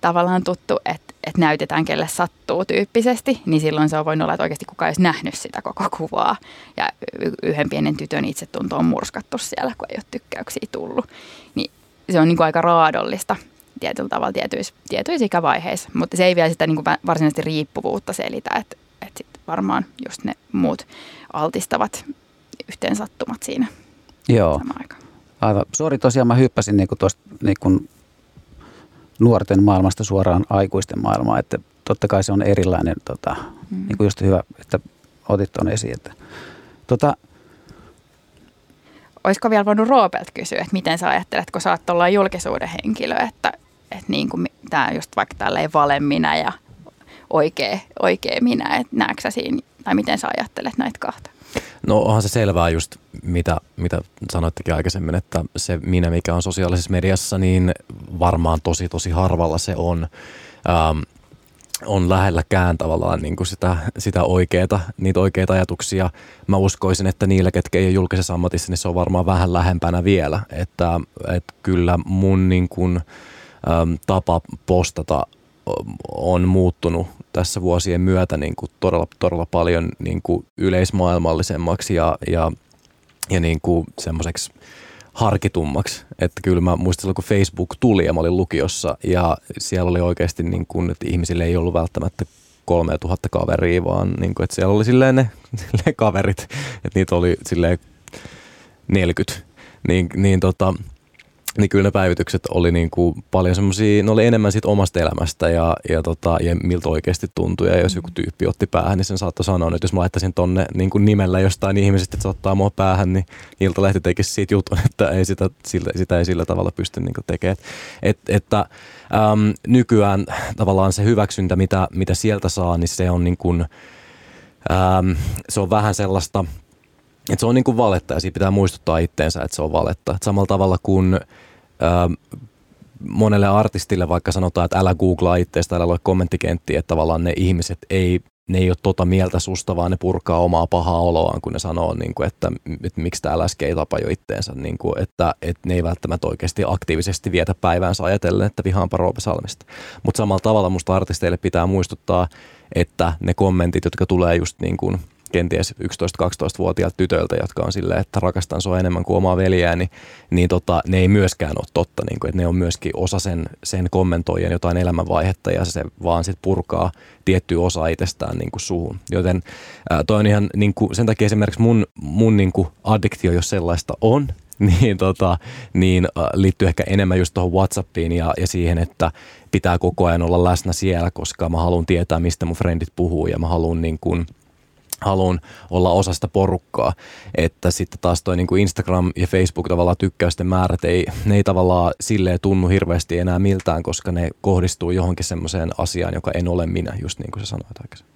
tavallaan tuttu, että, että näytetään kelle sattuu tyyppisesti, niin silloin se on voinut olla, että oikeasti kukaan ei olisi nähnyt sitä koko kuvaa. Ja yhden pienen tytön itsetunto on murskattu siellä, kun ei ole tykkäyksiä tullut. Niin se on niin kuin aika raadollista tietyllä tavalla tietyissä, tietyissä ikävaiheissa, mutta se ei vielä sitä niin kuin varsinaisesti riippuvuutta selitä, että, että sit varmaan just ne muut altistavat yhteen sattumat siinä Joo. samaan aikaan. Aivan. Sori, tosiaan mä hyppäsin niinku tuosta niinku nuorten maailmasta suoraan aikuisten maailmaan, että totta kai se on erilainen, tota, mm. niin kuin just hyvä, että otit tuon esiin. Että, tota, Olisiko vielä voinut Roopelt kysyä, että miten sä ajattelet, kun sä oot tuolla julkisuuden henkilö, että, että niin kuin tämä just vaikka tälleen vale minä ja oikea, oikea minä, että näetkö sä siinä, tai miten sä ajattelet näitä kahta? No onhan se selvää just, mitä, mitä sanoittekin aikaisemmin, että se minä, mikä on sosiaalisessa mediassa, niin varmaan tosi tosi harvalla se on. Ähm, on lähelläkään tavallaan niin kuin sitä, sitä oikeata, niitä oikeita ajatuksia. Mä uskoisin, että niillä, ketkä ei ole julkisessa ammatissa, niin se on varmaan vähän lähempänä vielä. Että, että kyllä mun niin kuin, äm, tapa postata on muuttunut tässä vuosien myötä niin kuin todella, todella paljon niin kuin yleismaailmallisemmaksi ja, ja, ja niin kuin semmoiseksi harkitummaksi. Että kyllä mä muistan silloin, kun Facebook tuli ja mä olin lukiossa ja siellä oli oikeasti niin kuin, että ihmisille ei ollut välttämättä 3000 kaveria, vaan niin kuin, että siellä oli silleen ne, [laughs] ne kaverit, että niitä oli silleen 40. Niin, niin tota, niin kyllä ne päivitykset oli niin kuin paljon semmoisia, ne oli enemmän siitä omasta elämästä ja, ja, tota, ja miltä oikeasti tuntui. Ja jos joku tyyppi otti päähän, niin sen saattoi sanoa, että jos mä laittaisin tonne niin kuin nimellä jostain ihmisestä, että se ottaa mua päähän, niin Iltalehti tekisi siitä jutun, [laughs] että ei sitä, sitä, sitä ei sillä tavalla pysty niin tekemään. Et, että äm, nykyään tavallaan se hyväksyntä, mitä, mitä sieltä saa, niin se on, niin kuin, äm, se on vähän sellaista – että se on niin kuin valetta ja siitä pitää muistuttaa itteensä, että se on valetta. Et samalla tavalla kuin ö, monelle artistille vaikka sanotaan, että älä googlaa itteestä, älä lue kommenttikenttiä, että tavallaan ne ihmiset ei, ne ei ole tota mieltä susta, vaan ne purkaa omaa pahaa oloaan, kun ne sanoo, niin kuin, että, että miksi tämä läski ei tapa jo itteensä. Niin kuin, että, että ne ei välttämättä oikeasti aktiivisesti vietä päiväänsä ajatellen, että vihaanpa Roope Salmista. Mutta samalla tavalla musta artisteille pitää muistuttaa, että ne kommentit, jotka tulee just niin kuin – kenties 11-12-vuotiailta tytöiltä, jotka on silleen, että rakastan sua enemmän kuin omaa veljääni, niin, niin tota, ne ei myöskään ole totta. Niin kuin, että ne on myöskin osa sen, sen kommentoijan jotain elämänvaihetta ja se vaan sit purkaa tiettyä osa itsestään niin kuin suhun. Joten ää, toi on ihan niin kuin, sen takia esimerkiksi mun, mun niin kuin addiktio, jos sellaista on, [laughs] niin, tota, niin äh, liittyy ehkä enemmän just tuohon Whatsappiin ja, ja siihen, että pitää koko ajan olla läsnä siellä, koska mä haluan tietää, mistä mun frendit puhuu ja mä haluan niin kuin – haluan olla osa sitä porukkaa. Että sitten taas toi niin kuin Instagram ja Facebook tavallaan tykkäysten määrät ei, ne ei tavallaan silleen tunnu hirveästi enää miltään, koska ne kohdistuu johonkin semmoiseen asiaan, joka en ole minä, just niin kuin sä sanoit aikaisemmin.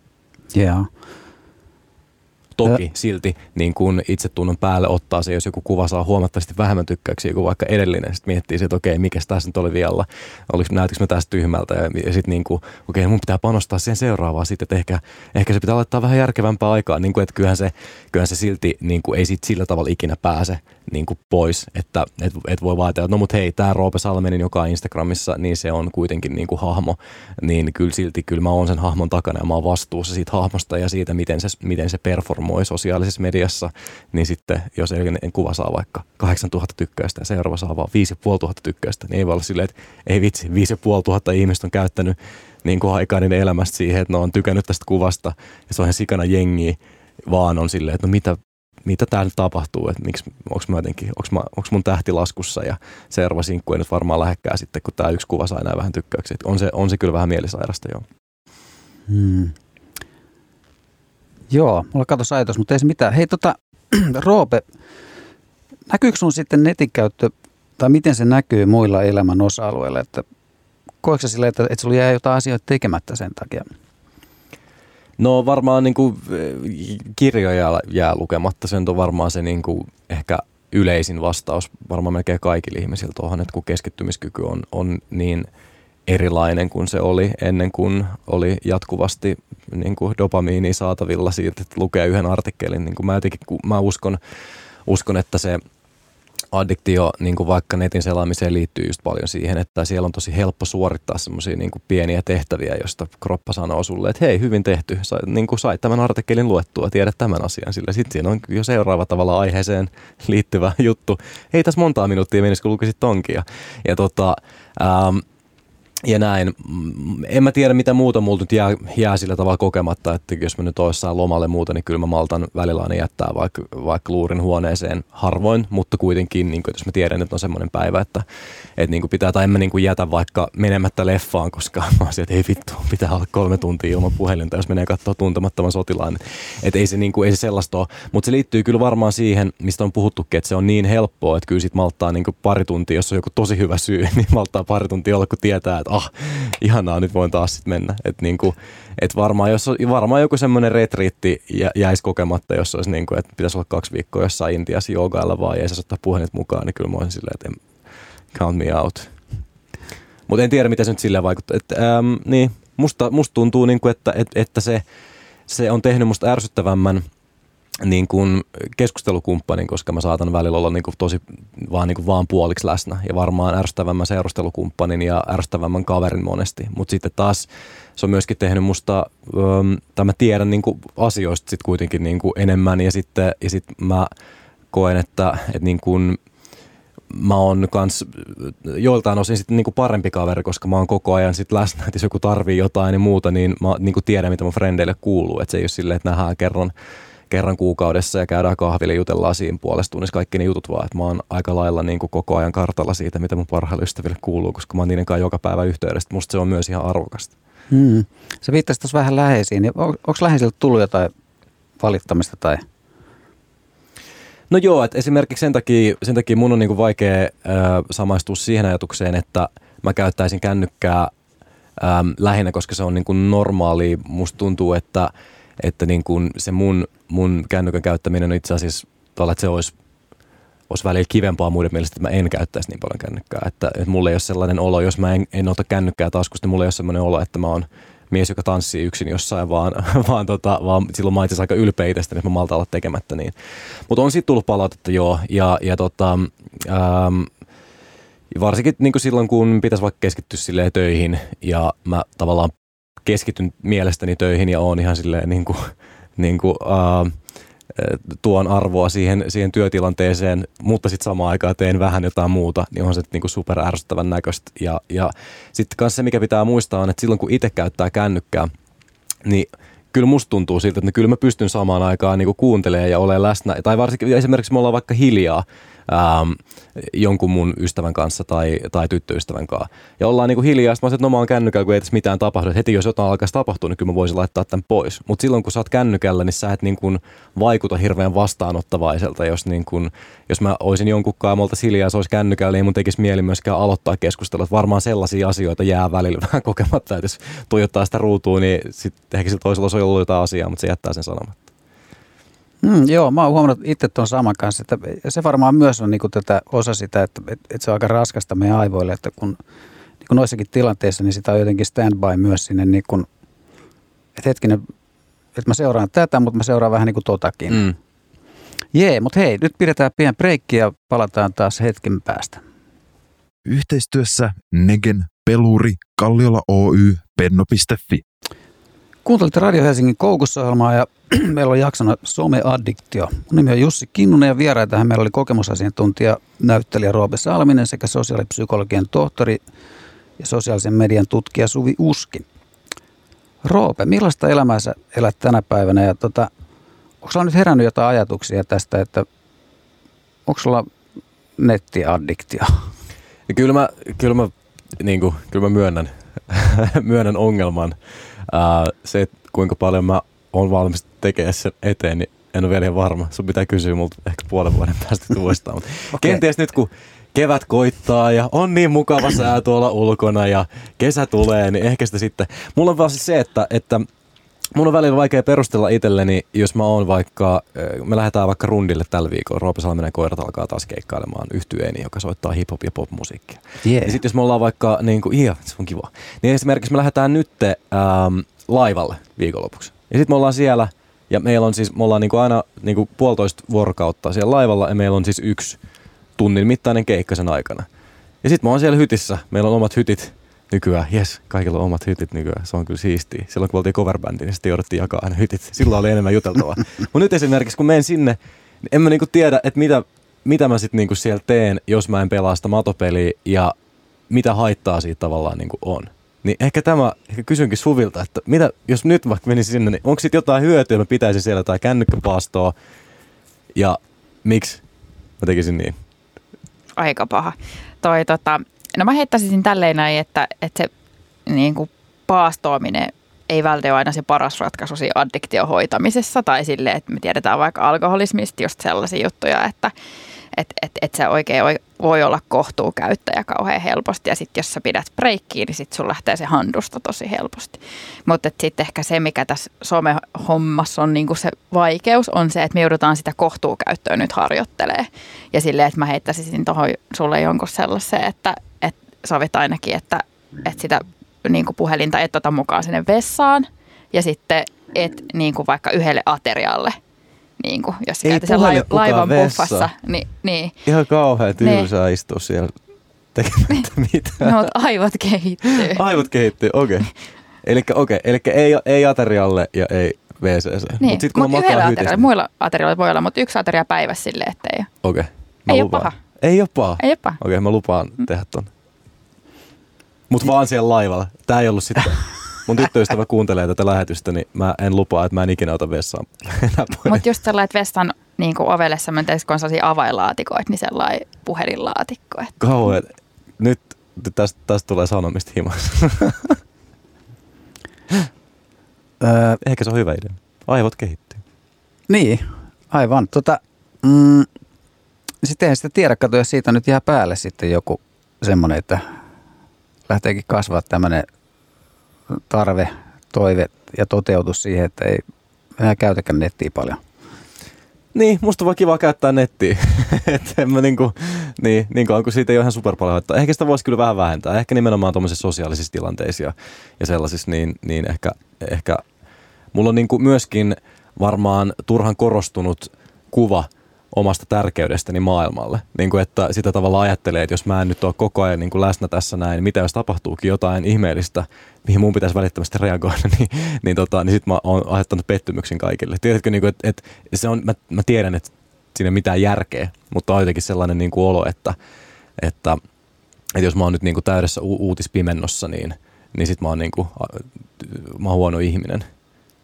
Joo. Yeah. Toki ja. silti niin kun itsetunnon päälle ottaa se, jos joku kuva saa huomattavasti vähemmän tykkäyksiä kuin vaikka edellinen. Sitten miettii että okei, mikä tässä nyt oli vielä. Oliko, näytikö mä tästä tyhmältä? Ja, ja sitten niin kuin, okei, mun pitää panostaa siihen seuraavaan sitten, että ehkä, ehkä se pitää laittaa vähän järkevämpää aikaa. Niin kuin, että kyllähän se, kyllähän se silti niin kuin, ei sit sillä tavalla ikinä pääse niin kuin pois, että et, et voi vaatia, että no mut hei, tämä Roope Salmenin, joka on Instagramissa, niin se on kuitenkin niin kuin hahmo, niin kyllä silti, kyllä mä oon sen hahmon takana ja mä oon vastuussa siitä hahmosta ja siitä, miten se, miten se performoi sosiaalisessa mediassa, niin sitten jos edellinen kuva saa vaikka 8000 tykkäystä ja seuraava saa vaan 5500 tykkäystä, niin ei voi olla silleen, että ei vitsi, 5500 ihmistä on käyttänyt niin kuin aikaa niiden elämästä siihen, että ne on tykännyt tästä kuvasta ja se on ihan sikana jengiä, vaan on silleen, että no mitä mitä täällä tapahtuu, että miksi, onko mä jotenkin, onko, mä, onko mun tähti laskussa ja seuraava sinkku ei nyt varmaan lähekkää sitten, kun tämä yksi kuva sai näin vähän tykkäyksiä. On se, on se kyllä vähän mielisairasta, joo. Hmm. Joo, mulla katos ajatus, mutta ei se mitään. Hei tota, [clears throat] Roope, näkyykö sun sitten netin käyttö, tai miten se näkyy muilla elämän osa-alueilla, että koetko sille, että, että sulla jää jotain asioita tekemättä sen takia? No varmaan niin kuin, kirjoja jää lukematta, se on varmaan se niin kuin, ehkä yleisin vastaus varmaan melkein kaikille ihmisillä tuohon, että kun keskittymiskyky on, on niin erilainen kuin se oli ennen kuin oli jatkuvasti niin kuin dopamiini saatavilla siitä, että lukee yhden artikkelin. Niin kuin mä, jotenkin, mä uskon, uskon, että se addiktio niin kuin vaikka netin selaamiseen liittyy just paljon siihen, että siellä on tosi helppo suorittaa semmoisia niin pieniä tehtäviä, josta kroppa sanoo sulle, että hei, hyvin tehty, Sa, niin kuin sait tämän artikkelin luettua, tiedät tämän asian, sillä sitten siinä on jo seuraava tavalla aiheeseen liittyvä juttu. Ei tässä montaa minuuttia menisi, kun lukisit tonkia. Ja tota, ähm, ja näin. En mä tiedä, mitä muuta multa nyt jää, jää sillä tavalla kokematta, että jos mä nyt oissain lomalle muuta, niin kyllä mä maltan välillä aina jättää vaikka, vaikka luurin huoneeseen harvoin, mutta kuitenkin, niin kuin, jos mä tiedän, että on semmoinen päivä, että, että niin kuin pitää, tai en mä niin kuin jätä vaikka menemättä leffaan, koska [laughs] mä olisin, että ei vittu, pitää olla kolme tuntia ilman puhelinta, jos menee katsoa tuntemattoman sotilaan. Että ei se, niin kuin, ei se sellaista ole, mutta se liittyy kyllä varmaan siihen, mistä on puhuttukin, että se on niin helppoa, että kyllä sit malttaa niin kuin pari tuntia, jos on joku tosi hyvä syy, [laughs] niin malttaa pari tuntia olla, kun tietää, että ah, ihanaa, nyt voin taas sitten mennä. Että niinku, et varmaan, jos, varmaan joku semmoinen retriitti jäisi kokematta, jos olisi niinku, että pitäisi olla kaksi viikkoa jossain Intiassa joogailla vaan ja ei saa ottaa puhelit mukaan, niin kyllä mä olisin silleen, että count me out. Mutta en tiedä, miten se nyt silleen vaikuttaa. Et, ähm, niin, musta, musta tuntuu, niinku, että, et, että se, se on tehnyt musta ärsyttävämmän – niin kuin keskustelukumppanin, koska mä saatan välillä olla niin kuin tosi vaan, niin kuin vaan puoliksi läsnä ja varmaan ärsyttävämmän seurustelukumppanin ja ärsyttävämmän kaverin monesti. Mutta sitten taas se on myöskin tehnyt musta, tai mä tiedän niin kuin asioista sitten kuitenkin niin kuin enemmän ja sitten ja sit mä koen, että, että niin kuin, mä oon kans joiltain osin sitten niinku parempi kaveri, koska mä oon koko ajan sit läsnä, että jos joku tarvii jotain ja muuta, niin mä niinku tiedän, mitä mun frendeille kuuluu. Että se ei ole silleen, että nähdään kerran kerran kuukaudessa ja käydään kahville jutellaan siinä puolesta tunnissa kaikki ne jutut vaan, että mä oon aika lailla niin kuin koko ajan kartalla siitä, mitä mun parhaille ystäville kuuluu, koska mä oon niiden kanssa joka päivä yhteydessä. Musta se on myös ihan arvokasta. Hmm. Sä viittasit tuossa vähän läheisiin. On, onko läheisiltä tullut jotain valittamista tai No joo, että esimerkiksi sen takia, sen takia mun on niinku vaikea äh, samaistua siihen ajatukseen, että mä käyttäisin kännykkää ähm, lähinnä, koska se on niinku normaali. Musta tuntuu, että että niin kuin se mun, mun kännykän käyttäminen on itse asiassa tavallaan, että se olisi, olisi välillä kivempaa muiden mielestä, että mä en käyttäisi niin paljon kännykkää. Että, että mulla ei ole sellainen olo, jos mä en, en ota kännykkää taskusta, niin mulla ei ole sellainen olo, että mä oon mies, joka tanssii yksin jossain, vaan, [laughs] vaan, tota, vaan silloin mä itse aika ylpeä itsestäni, että mä malta olla tekemättä niin. Mutta on siitä tullut palautetta joo, ja, ja tota, ähm, varsinkin niin kuin silloin, kun pitäisi vaikka keskittyä silleen töihin, ja mä tavallaan keskityn mielestäni töihin ja oon ihan silleen niin kuin, niin kuin, uh, tuon arvoa siihen, siihen työtilanteeseen, mutta sitten samaan aikaan teen vähän jotain muuta, niin on se niin super ärsyttävän näköistä. Ja, ja sitten kanssa se, mikä pitää muistaa on, että silloin kun itse käyttää kännykkää, niin kyllä musta tuntuu siltä, että kyllä mä pystyn samaan aikaan niin kuuntelemaan ja olemaan läsnä. Tai varsinkin esimerkiksi me ollaan vaikka hiljaa, ähm, jonkun mun ystävän kanssa tai, tai tyttöystävän kanssa. Ja ollaan niinku hiljaa, sitten mä että no mä oon kännykällä, kun ei tässä mitään tapahdu. Et heti jos jotain alkaisi tapahtua, niin kyllä mä voisin laittaa tämän pois. Mutta silloin kun sä oot kännykällä, niin sä et niinku vaikuta hirveän vastaanottavaiselta. Jos, niinku, jos mä olisin jonkun multa hiljaa, se olisi kännykällä, niin mun tekisi mieli myöskään aloittaa keskustelua. Varmaan sellaisia asioita jää välillä [laughs] vähän kokematta, että jos tuijottaa sitä ruutua, niin sitten ehkä sillä toisella olisi ollut jotain asiaa, mutta se jättää sen sanomatta. Mm, joo, mä oon huomannut itse tuon saman kanssa, että se varmaan myös on niinku tätä osa sitä, että, että, että se on aika raskasta meidän aivoille, että kun niin kuin noissakin tilanteissa, niin sitä on jotenkin standby myös sinne, niin kuin, että hetkinen, että mä seuraan tätä, mutta mä seuraan vähän niin kuin totakin. Mm. Jee, mutta hei, nyt pidetään pian breikki ja palataan taas hetken päästä. Yhteistyössä Negen, Peluri, Kalliola Oy, Penno.fi. Kuuntelit Radio Helsingin koukussa ja [clears throat] meillä on jaksona someaddiktio. Mun nimi on Jussi Kinnunen ja vieraita meillä oli kokemusasiantuntija, näyttelijä Roope Salminen sekä sosiaalipsykologian tohtori ja sosiaalisen median tutkija Suvi Uski. Roope, millaista elämää sä elät tänä päivänä ja tota, onko sulla nyt herännyt jotain ajatuksia tästä, että onko sulla nettiaddiktio? Kyllä mä, kyllä mä, niin kuin, kyllä mä myönnän, [laughs] myönnän ongelman. Ää, se, kuinka paljon mä olen valmis tekemään sen eteen, niin En ole vielä ihan varma. Sun pitää kysyä multa ehkä puolen vuoden päästä tuosta. Mutta [laughs] Okei. kenties nyt kun kevät koittaa ja on niin mukava sää tuolla ulkona ja kesä tulee, niin ehkä sitä sitten. Mulla on vaan siis se, että, että Mun on välillä vaikea perustella itselleni, jos mä oon vaikka, äh, me lähdetään vaikka rundille tällä viikolla, Roope Salminen koirat alkaa taas keikkailemaan yhtyeeni, joka soittaa hip-hop ja pop-musiikkia. Yeah. Ja sitten jos me ollaan vaikka, niin kuin, iya, se on kiva, niin esimerkiksi me lähdetään nyt ähm, laivalle viikonlopuksi. Ja sitten me ollaan siellä, ja meillä on siis, me ollaan niin kuin aina niin kuin puolitoista vuorokautta siellä laivalla, ja meillä on siis yksi tunnin mittainen keikka sen aikana. Ja sitten mä oon siellä hytissä, meillä on omat hytit nykyään, jes, kaikilla on omat hytit nykyään, se on kyllä siistiä. Silloin kun oltiin coverbändi, niin sitten jouduttiin jakaa aina hytit. Silloin oli enemmän juteltavaa. [laughs] Mutta nyt esimerkiksi kun menen sinne, niin en mä niinku tiedä, että mitä, mitä mä sitten niinku siellä teen, jos mä en pelaa sitä matopeliä ja mitä haittaa siitä tavallaan niinku on. Niin ehkä tämä, ehkä kysynkin Suvilta, että mitä, jos nyt vaikka menisin sinne, niin onko sitten jotain hyötyä, mä pitäisin siellä tai kännykkäpaastoa ja miksi mä tekisin niin? aika paha. Toi, tota, no mä heittäisin tälleen näin, että, että se niin kuin paastoaminen ei välttämättä ole aina se paras ratkaisu siinä addiktion hoitamisessa tai sille, että me tiedetään vaikka alkoholismista just sellaisia juttuja, että et, et, et sä oikein oi- voi olla kohtuukäyttäjä kauhean helposti ja sitten jos sä pidät breikkiä, niin sitten sun lähtee se handusta tosi helposti. Mutta sitten ehkä se, mikä tässä some-hommassa on niinku se vaikeus, on se, että me joudutaan sitä kohtuukäyttöä nyt harjoittelee. Ja silleen, että mä heittäisin tuohon sulle jonkun sellaisen, että, sovit ainakin, että, että sitä niin kuin puhelinta et ota mukaan sinne vessaan ja sitten et niin kuin vaikka yhdelle aterialle. Niin kuin, jos Ei käyt sen lai- laivan buffassa, niin, niin. Ihan kauhean tylsää istua siellä tekemättä [laughs] mitään. No, mutta aivot kehittyy. [laughs] Aivot kehittyy, okei. Okay. Elikkä okei, elikkä ei, ei aterialle ja ei WCC. Niin, Mut kun mut mä yhdellä aterialla, muilla aterioilla voi olla, mutta yksi ateria päivässä silleen, että ei ole. okei. mä Ei oo lupaan. paha. Ei oo paha. Ei ole paha. Okei, mä lupaan tehdä ton. Mut vaan siellä laivalla. Tää ei ollut sitten. Mun tyttöystävä kuuntelee tätä lähetystä, niin mä en lupaa, että mä en ikinä ota vessaan. Mutta just sellainen, että vessan niin kuin ovellessa mentäisiin, kun on sellaisia avainlaatikoita, niin sellainen puhelinlaatikko. Että Kauhean. Nyt tästä, tästä tulee sanomista himas. Öö, Ehkä se on hyvä idea. Aivot kehittyy. Niin, aivan. Tota, mm, sitten ei sitä tiedä, kato, jos siitä nyt jää päälle sitten joku semmoinen, että lähteekin kasvaa tämmöinen tarve, toive ja toteutus siihen, että ei enää käytäkään nettiä paljon. Niin, musta vaan kiva käyttää nettiä. [laughs] että en mä niinku, niin, niin kauan kuin siitä ei ole ihan super paljon haittaa. Ehkä sitä voisi kyllä vähän vähentää. Ehkä nimenomaan tuommoisissa sosiaalisissa tilanteissa ja, ja sellaisissa, niin, niin ehkä, ehkä mulla on niinku myöskin varmaan turhan korostunut kuva omasta tärkeydestäni maailmalle. Niin kuin, että sitä tavalla ajattelee, että jos mä en nyt ole koko ajan niin kuin läsnä tässä näin, mitä jos tapahtuukin jotain ihmeellistä, mihin mun pitäisi välittömästi reagoida, [laughs] niin, niin, tota, niin sit mä oon aiheuttanut pettymyksen kaikille. Tiedätkö, niin kuin, että, että se on, mä, mä tiedän, että siinä ei mitään järkeä, mutta on jotenkin sellainen niin kuin olo, että, että, että jos mä oon nyt niin kuin täydessä u- uutispimennossa, niin, niin sit mä oon, niin kuin, mä oon huono ihminen.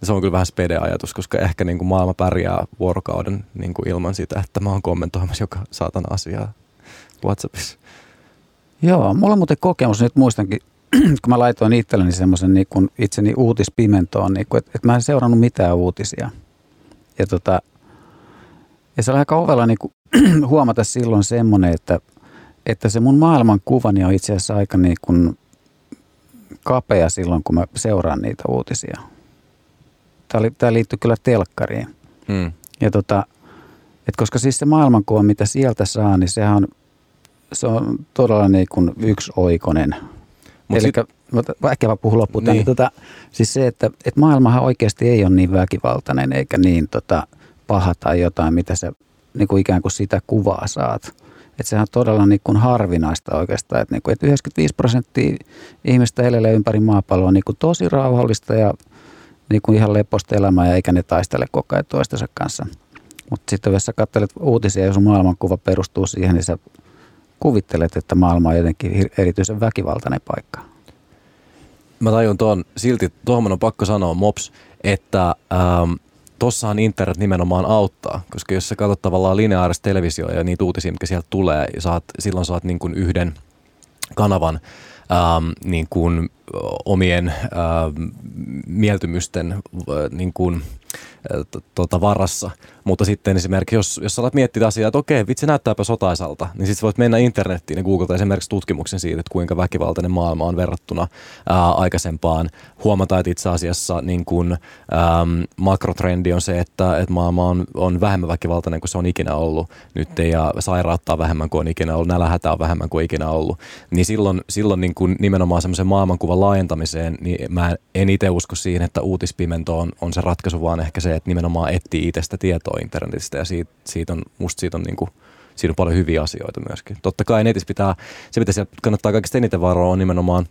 Ja se on kyllä vähän spede-ajatus, koska ehkä niin kuin maailma pärjää vuorokauden niin kuin ilman sitä, että mä oon kommentoimassa joka saatana asiaa Whatsappissa. Joo, mulla on muuten kokemus, nyt muistankin, [clears throat] kun mä laitoin itselleni semmoisen niin itseni uutispimentoon, niin että, että mä en seurannut mitään uutisia. Ja, tota, ja se oli aika ovella niin kuin, [clears throat] huomata silloin semmoinen, että, että se mun maailmankuvani on itse asiassa aika niin kuin kapea silloin, kun mä seuraan niitä uutisia. Tämä, oli, tämä liittyy kyllä telkkariin. Hmm. Ja tota, et koska siis se maailmankuva, mitä sieltä saa, niin sehän on, se on todella niin kuin yksioikoinen. Mut Eli sit- ehkä mä puhun loppuun Niin. niin. tota, siis se, että, että maailmahan oikeasti ei ole niin väkivaltainen eikä niin tota, paha tai jotain, mitä sä niin kuin ikään kuin sitä kuvaa saat. Että sehän on todella niin kuin harvinaista oikeastaan, että, niin kuin, että 95 prosenttia ihmistä elelee ympäri maapalloa niin kuin tosi rauhallista ja niin kuin ihan leposta elämää ja eikä ne taistele koko ajan toistensa kanssa. Mutta sitten jos sä katselet uutisia sun maailmankuva perustuu siihen, niin sä kuvittelet, että maailma on jotenkin erityisen väkivaltainen paikka. Mä tajun tuon, silti tuohon on pakko sanoa, Mops, että ähm, tossahan internet nimenomaan auttaa, koska jos sä katsot tavallaan lineaarista televisioa ja niitä uutisia, mitkä sieltä tulee, saat, silloin saat niin kuin yhden kanavan ähm, niin kuin omien ähm, mieltymysten äh, niin kuin, äh, tota varassa, Mutta sitten esimerkiksi, jos, jos alat miettiä asiaa, että okei, vitsi näyttääpä sotaisalta, niin sitten voit mennä internettiin ja googlata esimerkiksi tutkimuksen siitä, että kuinka väkivaltainen maailma on verrattuna ää, aikaisempaan. Huomata, että itse asiassa niin kun, äm, makrotrendi on se, että, että maailma on, on vähemmän väkivaltainen kuin se on ikinä ollut nyt ja sairauttaa vähemmän kuin on ikinä ollut, nälähätä on vähemmän kuin ikinä ollut. Niin silloin, silloin niin kun nimenomaan semmoisen maailmankuvan laajentamiseen, niin mä en itse usko siihen, että uutispimento on, on se ratkaisu, vaan ehkä se, että nimenomaan etsii itsestä tietoa internetistä ja siitä, siitä on, musta siitä on niin kuin, siinä on paljon hyviä asioita myöskin. Totta kai netissä pitää, se mitä siellä kannattaa kaikista eniten varoa on nimenomaan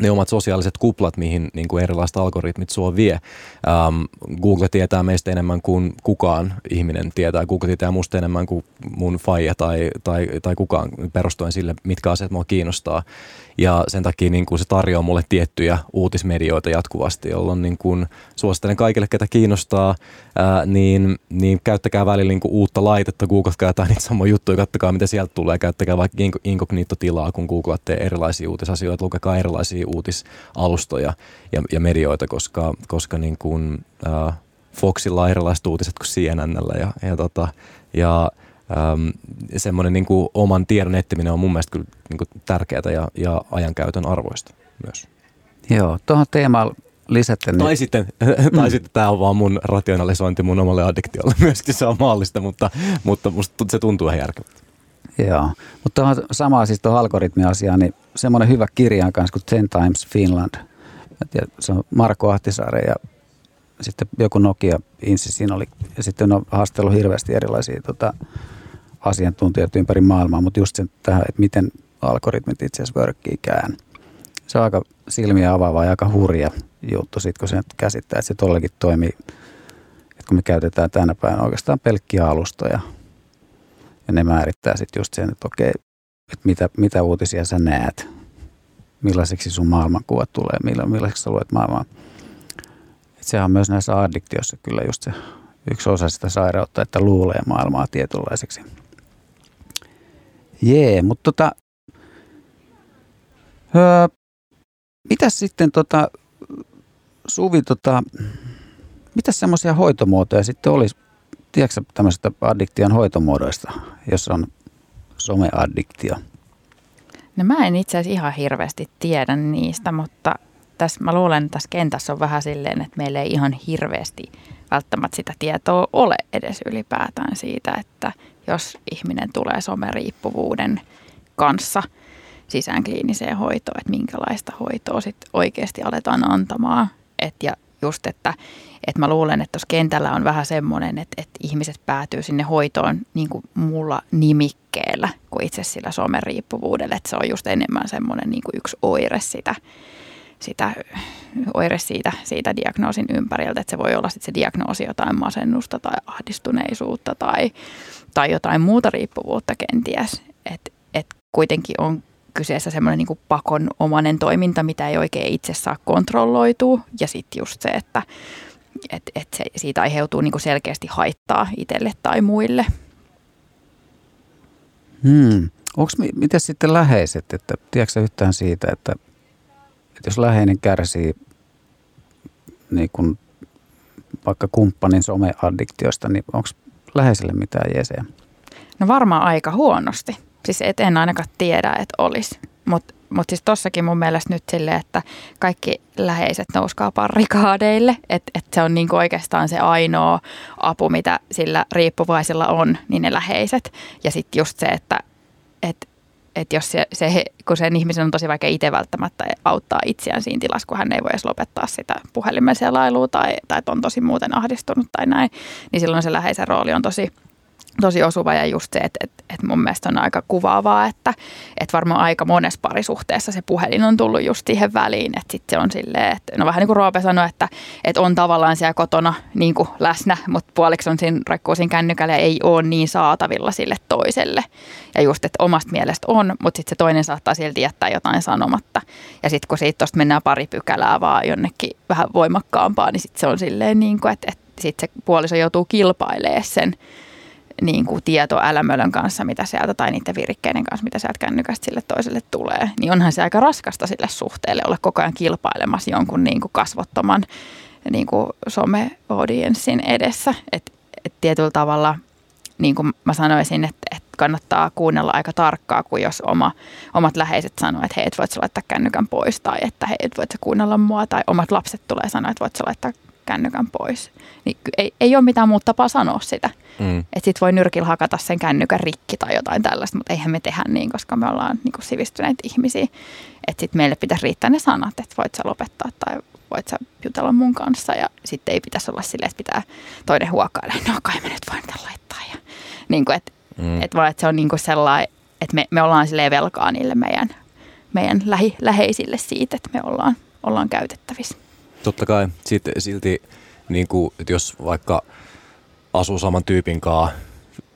ne omat sosiaaliset kuplat, mihin niin kuin erilaiset algoritmit sua vie. Ähm, Google tietää meistä enemmän kuin kukaan ihminen tietää. Google tietää musta enemmän kuin mun faija tai, tai, tai kukaan perustuen sille, mitkä asiat mua kiinnostaa. Ja sen takia niin kuin se tarjoaa mulle tiettyjä uutismedioita jatkuvasti, jolloin niin kuin suosittelen kaikille, ketä kiinnostaa, ää, niin, niin käyttäkää välillä niin kuin uutta laitetta, googlatkaa jotain niitä samoja juttuja, katsokaa mitä sieltä tulee, käyttäkää vaikka inkognito-tilaa, kun googlatte erilaisia uutisasioita, lukekaa erilaisia uutisalustoja ja, ja medioita, koska, koska niin kuin, ää, Foxilla on erilaiset uutiset kuin CNNllä ja, ja, tota, ja ähm, semmoinen niin kuin oman tiedon etsiminen on mun mielestä kyllä niin kuin tärkeää ja, ja ajankäytön arvoista myös. Joo, tuohon teemaan lisätten. Tai sitten, [laughs] tai mm. sitten tämä on vaan mun rationalisointi mun omalle addiktiolle [laughs] myöskin, se on maallista, mutta, mutta musta se tuntuu ihan järkevältä. Joo, mutta tuohon samaa siis tuohon algoritmiasiaan, niin semmoinen hyvä kirja on kanssa kuin Ten Times Finland. Ja se on Marko Ahtisaari ja sitten joku Nokia Insi siinä oli. Ja sitten on haastellut hirveästi erilaisia tota, asiantuntijat ympäri maailmaa, mutta just sen tähän, että miten algoritmit itse asiassa vörkkiikään. Se on aika silmiä avaava ja aika hurja juttu sit, kun se käsittää, että se tollekin toimii, että kun me käytetään tänä päivänä oikeastaan pelkkiä alustoja ja ne määrittää sitten just sen, että okei, että mitä, mitä uutisia sä näet, millaiseksi sun maailmankuvat tulee, millaiseksi sä luet maailmaa. Et sehän on myös näissä addiktioissa kyllä just se yksi osa sitä sairautta, että luulee maailmaa tietynlaiseksi. Jee, mutta tota, öö, mitäs sitten tota, Suvi, tota, mitä semmoisia hoitomuotoja sitten olisi, tiedätkö tämmöisestä addiktion hoitomuodoista, jos on someaddiktio? No mä en itse asiassa ihan hirveästi tiedä niistä, mutta tässä, mä luulen, että tässä kentässä on vähän silleen, että meillä ei ihan hirveästi välttämättä sitä tietoa ole edes ylipäätään siitä, että jos ihminen tulee someriippuvuuden kanssa sisään kliiniseen hoitoon, että minkälaista hoitoa sitten oikeasti aletaan antamaan. Et ja just, että, että mä luulen, että tuossa kentällä on vähän semmoinen, että, että ihmiset päätyy sinne hoitoon niin kuin mulla nimikkeellä kuin itse sillä someriippuvuudella. Että se on just enemmän semmoinen niin kuin yksi oire sitä, sitä oire siitä, siitä diagnoosin ympäriltä, että se voi olla sitten se diagnoosi jotain masennusta tai ahdistuneisuutta tai, tai jotain muuta riippuvuutta kenties. Että et kuitenkin on kyseessä semmoinen niin pakonomainen toiminta, mitä ei oikein itse saa kontrolloitua. Ja sitten just se, että et, et se, siitä aiheutuu niin selkeästi haittaa itselle tai muille. Hmm. Onko miten sitten läheiset, että tiedätkö yhtään siitä, että, että jos läheinen kärsii niin kuin vaikka kumppanin someaddiktiosta, niin onko läheiselle mitään jeseä? No varmaan aika huonosti. Siis et en ainakaan tiedä, että olisi. Mutta mut siis tossakin mun mielestä nyt silleen, että kaikki läheiset nouskaa parrikaadeille. Että et se on niinku oikeastaan se ainoa apu, mitä sillä riippuvaisella on, niin ne läheiset. Ja sitten just se, että et, et jos se, se, kun sen ihmisen on tosi vaikea itse välttämättä auttaa itseään siinä tilassa, kun hän ei voi edes lopettaa sitä puhelimen selailua tai, tai on tosi muuten ahdistunut tai näin, niin silloin se läheisen rooli on tosi – tosi osuva ja just se, että, että, että mun mielestä on aika kuvaavaa, että, että varmaan aika monessa parisuhteessa se puhelin on tullut just siihen väliin, että sitten se on silleen, että no vähän niin kuin Roope sanoi, että, että on tavallaan siellä kotona niin kuin läsnä, mutta puoliksi on siinä roikkuu siinä kännykällä ja ei ole niin saatavilla sille toiselle. Ja just, että omasta mielestä on, mutta sitten se toinen saattaa silti jättää jotain sanomatta. Ja sitten kun siitä tuosta mennään pari pykälää vaan jonnekin vähän voimakkaampaa, niin sitten se on silleen niin kuin, että, että sitten se puoliso joutuu kilpailemaan sen niin kuin tieto älämölön kanssa, mitä sieltä, tai niiden virikkeiden kanssa, mitä sieltä kännykästä sille toiselle tulee, niin onhan se aika raskasta sille suhteelle olla koko ajan kilpailemassa jonkun niin kuin kasvottoman niin kuin some-audienssin edessä. Et, että tietyllä tavalla, niin kuin mä sanoisin, että, että kannattaa kuunnella aika tarkkaa, kuin jos oma, omat läheiset sanoo, että hei, et voit laittaa kännykän pois, tai että hei, et voit kuunnella mua, tai omat lapset tulee sanoa, että voit laittaa kännykän pois. Niin ei, ei ole mitään muuta tapaa sanoa sitä. Mm. Että sit voi nyrkillä hakata sen kännykän rikki tai jotain tällaista, mutta eihän me tehdä niin, koska me ollaan niin kuin sivistyneitä ihmisiä. Että sitten meille pitäisi riittää ne sanat, että voit sä lopettaa tai voit sä jutella mun kanssa. Ja sitten ei pitäisi olla silleen, että pitää toinen huokailla, no kai mä nyt voin tämän laittaa. Ja, niin kuin, että mm. et voi, että se on niin kuin sellainen, että me, me ollaan silleen velkaa niille meidän, meidän lähi, läheisille siitä, että me ollaan, ollaan käytettävissä. Totta kai. Sitten silti, niin kuin, että jos vaikka asuu saman tyypin kanssa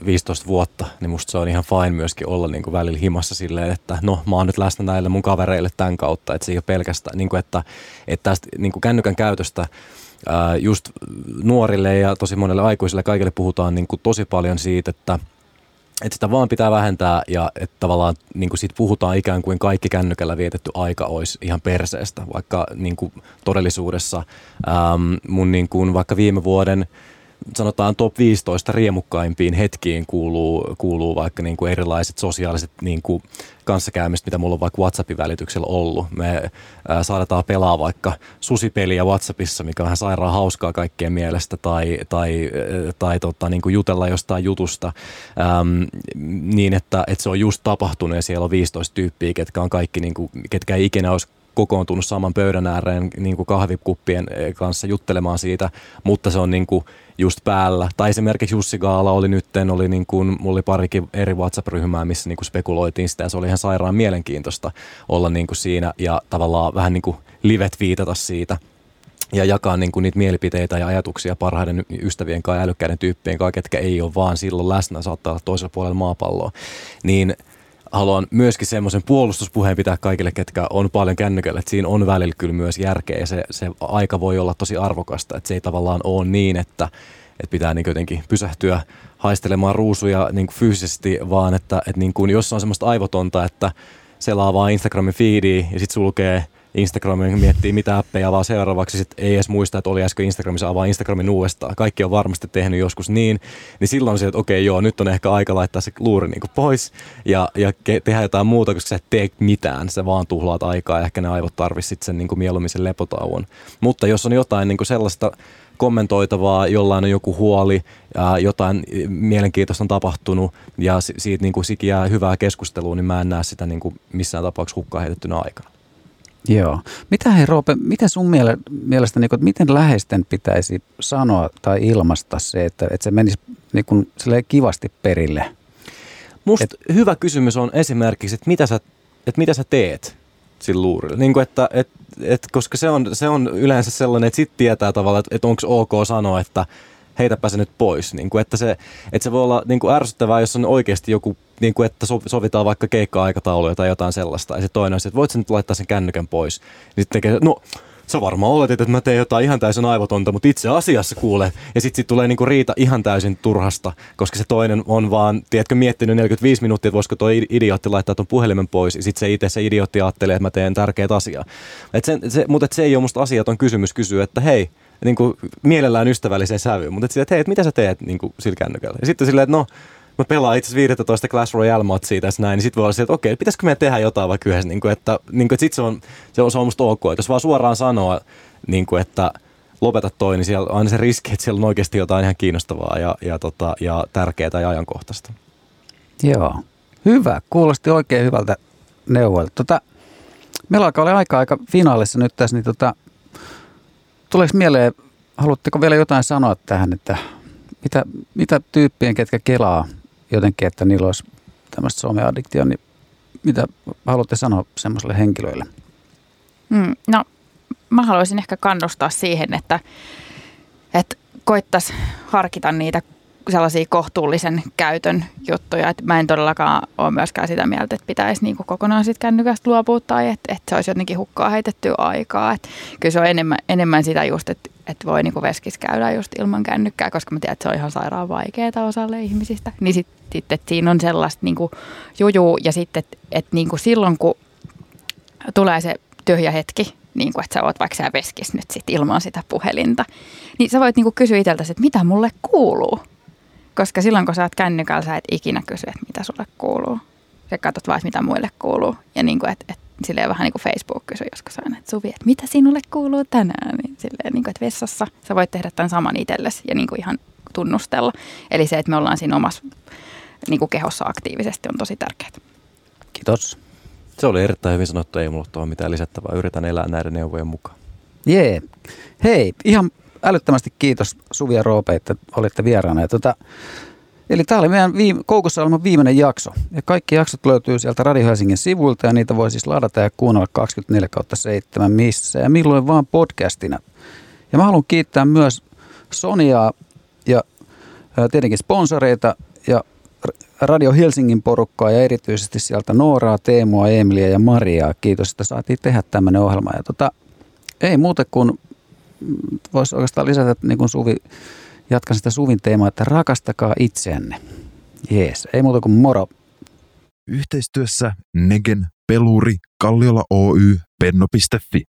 15 vuotta, niin musta se on ihan fine myöskin olla niin kuin välillä himassa silleen, että no mä oon nyt läsnä näille mun kavereille tämän kautta, että se ei ole pelkästään, niin kuin, että, että tästä niin kuin kännykän käytöstä just nuorille ja tosi monelle aikuisille kaikille puhutaan niin kuin tosi paljon siitä, että että sitä vaan pitää vähentää ja että tavallaan niin kuin siitä puhutaan ikään kuin kaikki kännykällä vietetty aika olisi ihan perseestä, vaikka niin kuin todellisuudessa äm, mun niin kuin vaikka viime vuoden sanotaan top 15 riemukkaimpiin hetkiin kuuluu, kuuluu vaikka niin kuin erilaiset sosiaaliset niin kuin kanssakäymistä, mitä mulla on vaikka WhatsAppin välityksellä ollut. Me saadaan pelaa vaikka susipeliä WhatsAppissa, mikä on ihan sairaan hauskaa kaikkien mielestä, tai, tai, tai tota, niin kuin jutella jostain jutusta äm, niin, että, että se on just tapahtunut ja siellä on 15 tyyppiä, ketkä on kaikki, niin kuin, ketkä ei ikinä olisi kokoontunut saman pöydän ääreen niin kuin kahvikuppien kanssa juttelemaan siitä, mutta se on niin kuin just päällä. Tai esimerkiksi Jussi Gaala oli nytten, oli niin kuin, mulla oli parikin eri WhatsApp-ryhmää, missä niin kuin spekuloitiin sitä ja se oli ihan sairaan mielenkiintoista olla niin kuin siinä ja tavallaan vähän niin kuin livet viitata siitä ja jakaa niin kuin niitä mielipiteitä ja ajatuksia parhaiden ystävien kanssa ja älykkäiden tyyppien kanssa, ketkä ei ole vaan silloin läsnä, saattaa olla toisella puolella maapalloa. Niin haluan myöskin semmoisen puolustuspuheen pitää kaikille, ketkä on paljon kännykällä, että siinä on välillä kyllä myös järkeä ja se, se aika voi olla tosi arvokasta, että se ei tavallaan ole niin, että, että pitää niin jotenkin pysähtyä haistelemaan ruusuja niin kuin fyysisesti, vaan että, että niin kuin, jos on semmoista aivotonta, että selaa vaan Instagramin feedia ja sitten sulkee – Instagramin miettii, mitä appeja avaa seuraavaksi, sit ei edes muista, että oli äsken Instagramissa avaa Instagramin uudestaan. Kaikki on varmasti tehnyt joskus niin, niin silloin se, että okei joo, nyt on ehkä aika laittaa se luuri niin pois ja, ja tehdä jotain muuta, koska sä et tee mitään, sä vaan tuhlaat aikaa ja ehkä ne aivot tarvitsit sen niin kuin mieluummin sen lepotauon. Mutta jos on jotain niin kuin sellaista kommentoitavaa, jollain on joku huoli, jotain mielenkiintoista on tapahtunut ja siitä niin kuin jää hyvää keskustelua, niin mä en näe sitä niin kuin missään tapauksessa hukkaan heitettynä aikana. Joo. Mitä hei Roope, mitä sun miele, mielestä, niin kuin, miten läheisten pitäisi sanoa tai ilmaista se, että, että se menisi niin kuin, kivasti perille? Musta et, hyvä kysymys on esimerkiksi, että mitä sä, että mitä sä teet sillä luurilla. Niin kuin, että, et, et, koska se on, se on yleensä sellainen, että sit tietää tavallaan, että, että onko ok sanoa, että heitäpä se nyt pois. Niin kuin, että, se, että se voi olla niin kuin ärsyttävää, jos on oikeasti joku, niin kuin, että sovitaan vaikka keikka-aikatauluja tai jotain sellaista. Ja se toinen on se, että voit sä nyt laittaa sen kännykän pois. Niin sitten tekee, no sä varmaan oletit, että mä teen jotain ihan täysin aivotonta, mutta itse asiassa kuule. Ja sitten sit tulee niinku riita ihan täysin turhasta, koska se toinen on vaan, tiedätkö, miettinyt 45 minuuttia, että voisiko tuo idiootti laittaa tuon puhelimen pois. Ja sitten se itse se idiootti ajattelee, että mä teen tärkeät asiaa. Et se, mutta se ei ole musta asiaton kysymys kysyä, että hei, niin kuin mielellään ystävälliseen sävyyn, mutta että, että hei, että mitä sä teet niin kuin sillä kännykällä? Ja sitten silleen, että no, mä pelaan itse asiassa 15 Clash Royale matsia tässä näin, niin sitten voi olla se, että okei, pitäisikö meidän tehdä jotain vaikka yhdessä, niin kuin, että, niin kuin, että sit se on, se on, se on musta ok, että jos vaan suoraan sanoa, niin kuin, että lopeta toi, niin siellä on aina se riski, että siellä on oikeasti jotain ihan kiinnostavaa ja, ja, tota, ja tärkeää ja ajankohtaista. Joo, hyvä. Kuulosti oikein hyvältä neuvoilta. Tota, meillä alkaa olla aika aika finaalissa nyt tässä, niin tota, tuleeko mieleen, haluatteko vielä jotain sanoa tähän, että mitä, mitä tyyppien, ketkä kelaa jotenkin, että niillä olisi tämmöistä someaddiktio, niin mitä haluatte sanoa semmoiselle henkilöille? Mm, no, mä haluaisin ehkä kannustaa siihen, että, että koittaisi harkita niitä sellaisia kohtuullisen käytön juttuja. Et mä en todellakaan ole myöskään sitä mieltä, että pitäisi niinku kokonaan sit kännykästä luopua tai että et se olisi jotenkin hukkaa heitettyä aikaa. Et kyllä se on enemmän, enemmän sitä just, että et voi niinku veskis käydä just ilman kännykkää, koska mä tiedän, että se on ihan sairaan vaikeaa osalle ihmisistä. Niin sitten sit, että siinä on sellaista niinku juju ja sitten, että et niinku silloin kun tulee se tyhjä hetki, niin kuin, että sä oot vaikka sä veskis nyt sit ilman sitä puhelinta, niin sä voit niin kuin kysyä itseltäsi, että mitä mulle kuuluu koska silloin kun sä oot kännykällä, sä et ikinä kysy, että mitä sulle kuuluu. Sä katsot vaan, mitä muille kuuluu. Ja niin kuin, että, että silleen vähän niin kuin Facebook kysyy joskus aina, että Suvi, että mitä sinulle kuuluu tänään? Niin silleen, niin kuin, että vessassa sä voit tehdä tämän saman itsellesi ja niin kuin ihan tunnustella. Eli se, että me ollaan siinä omassa niin kuin kehossa aktiivisesti on tosi tärkeää. Kiitos. Se oli erittäin hyvin sanottu, ei mulla tuohon mitään lisättävää. Yritän elää näiden neuvojen mukaan. Jee. Hei, ihan älyttömästi kiitos Suvi ja Roope, että olitte vieraana. Ja tota, eli tämä oli meidän viime, Koukussa olevan viimeinen jakso. Ja kaikki jaksot löytyy sieltä Radio Helsingin sivuilta ja niitä voi siis ladata ja kuunnella 24 kautta 7 missä ja milloin vaan podcastina. Ja mä haluan kiittää myös Soniaa ja tietenkin sponsoreita ja Radio Helsingin porukkaa ja erityisesti sieltä Nooraa, Teemua, Emilia ja Mariaa. Kiitos, että saatiin tehdä tämmöinen ohjelma. Ja tota, ei muuta kuin voisi oikeastaan lisätä, että niin kuin Suvi, jatkan sitä Suvin teemaa, että rakastakaa itseänne. Jees, ei muuta kuin moro. Yhteistyössä Negen, Peluri, Kalliola Oy, Penno.fi.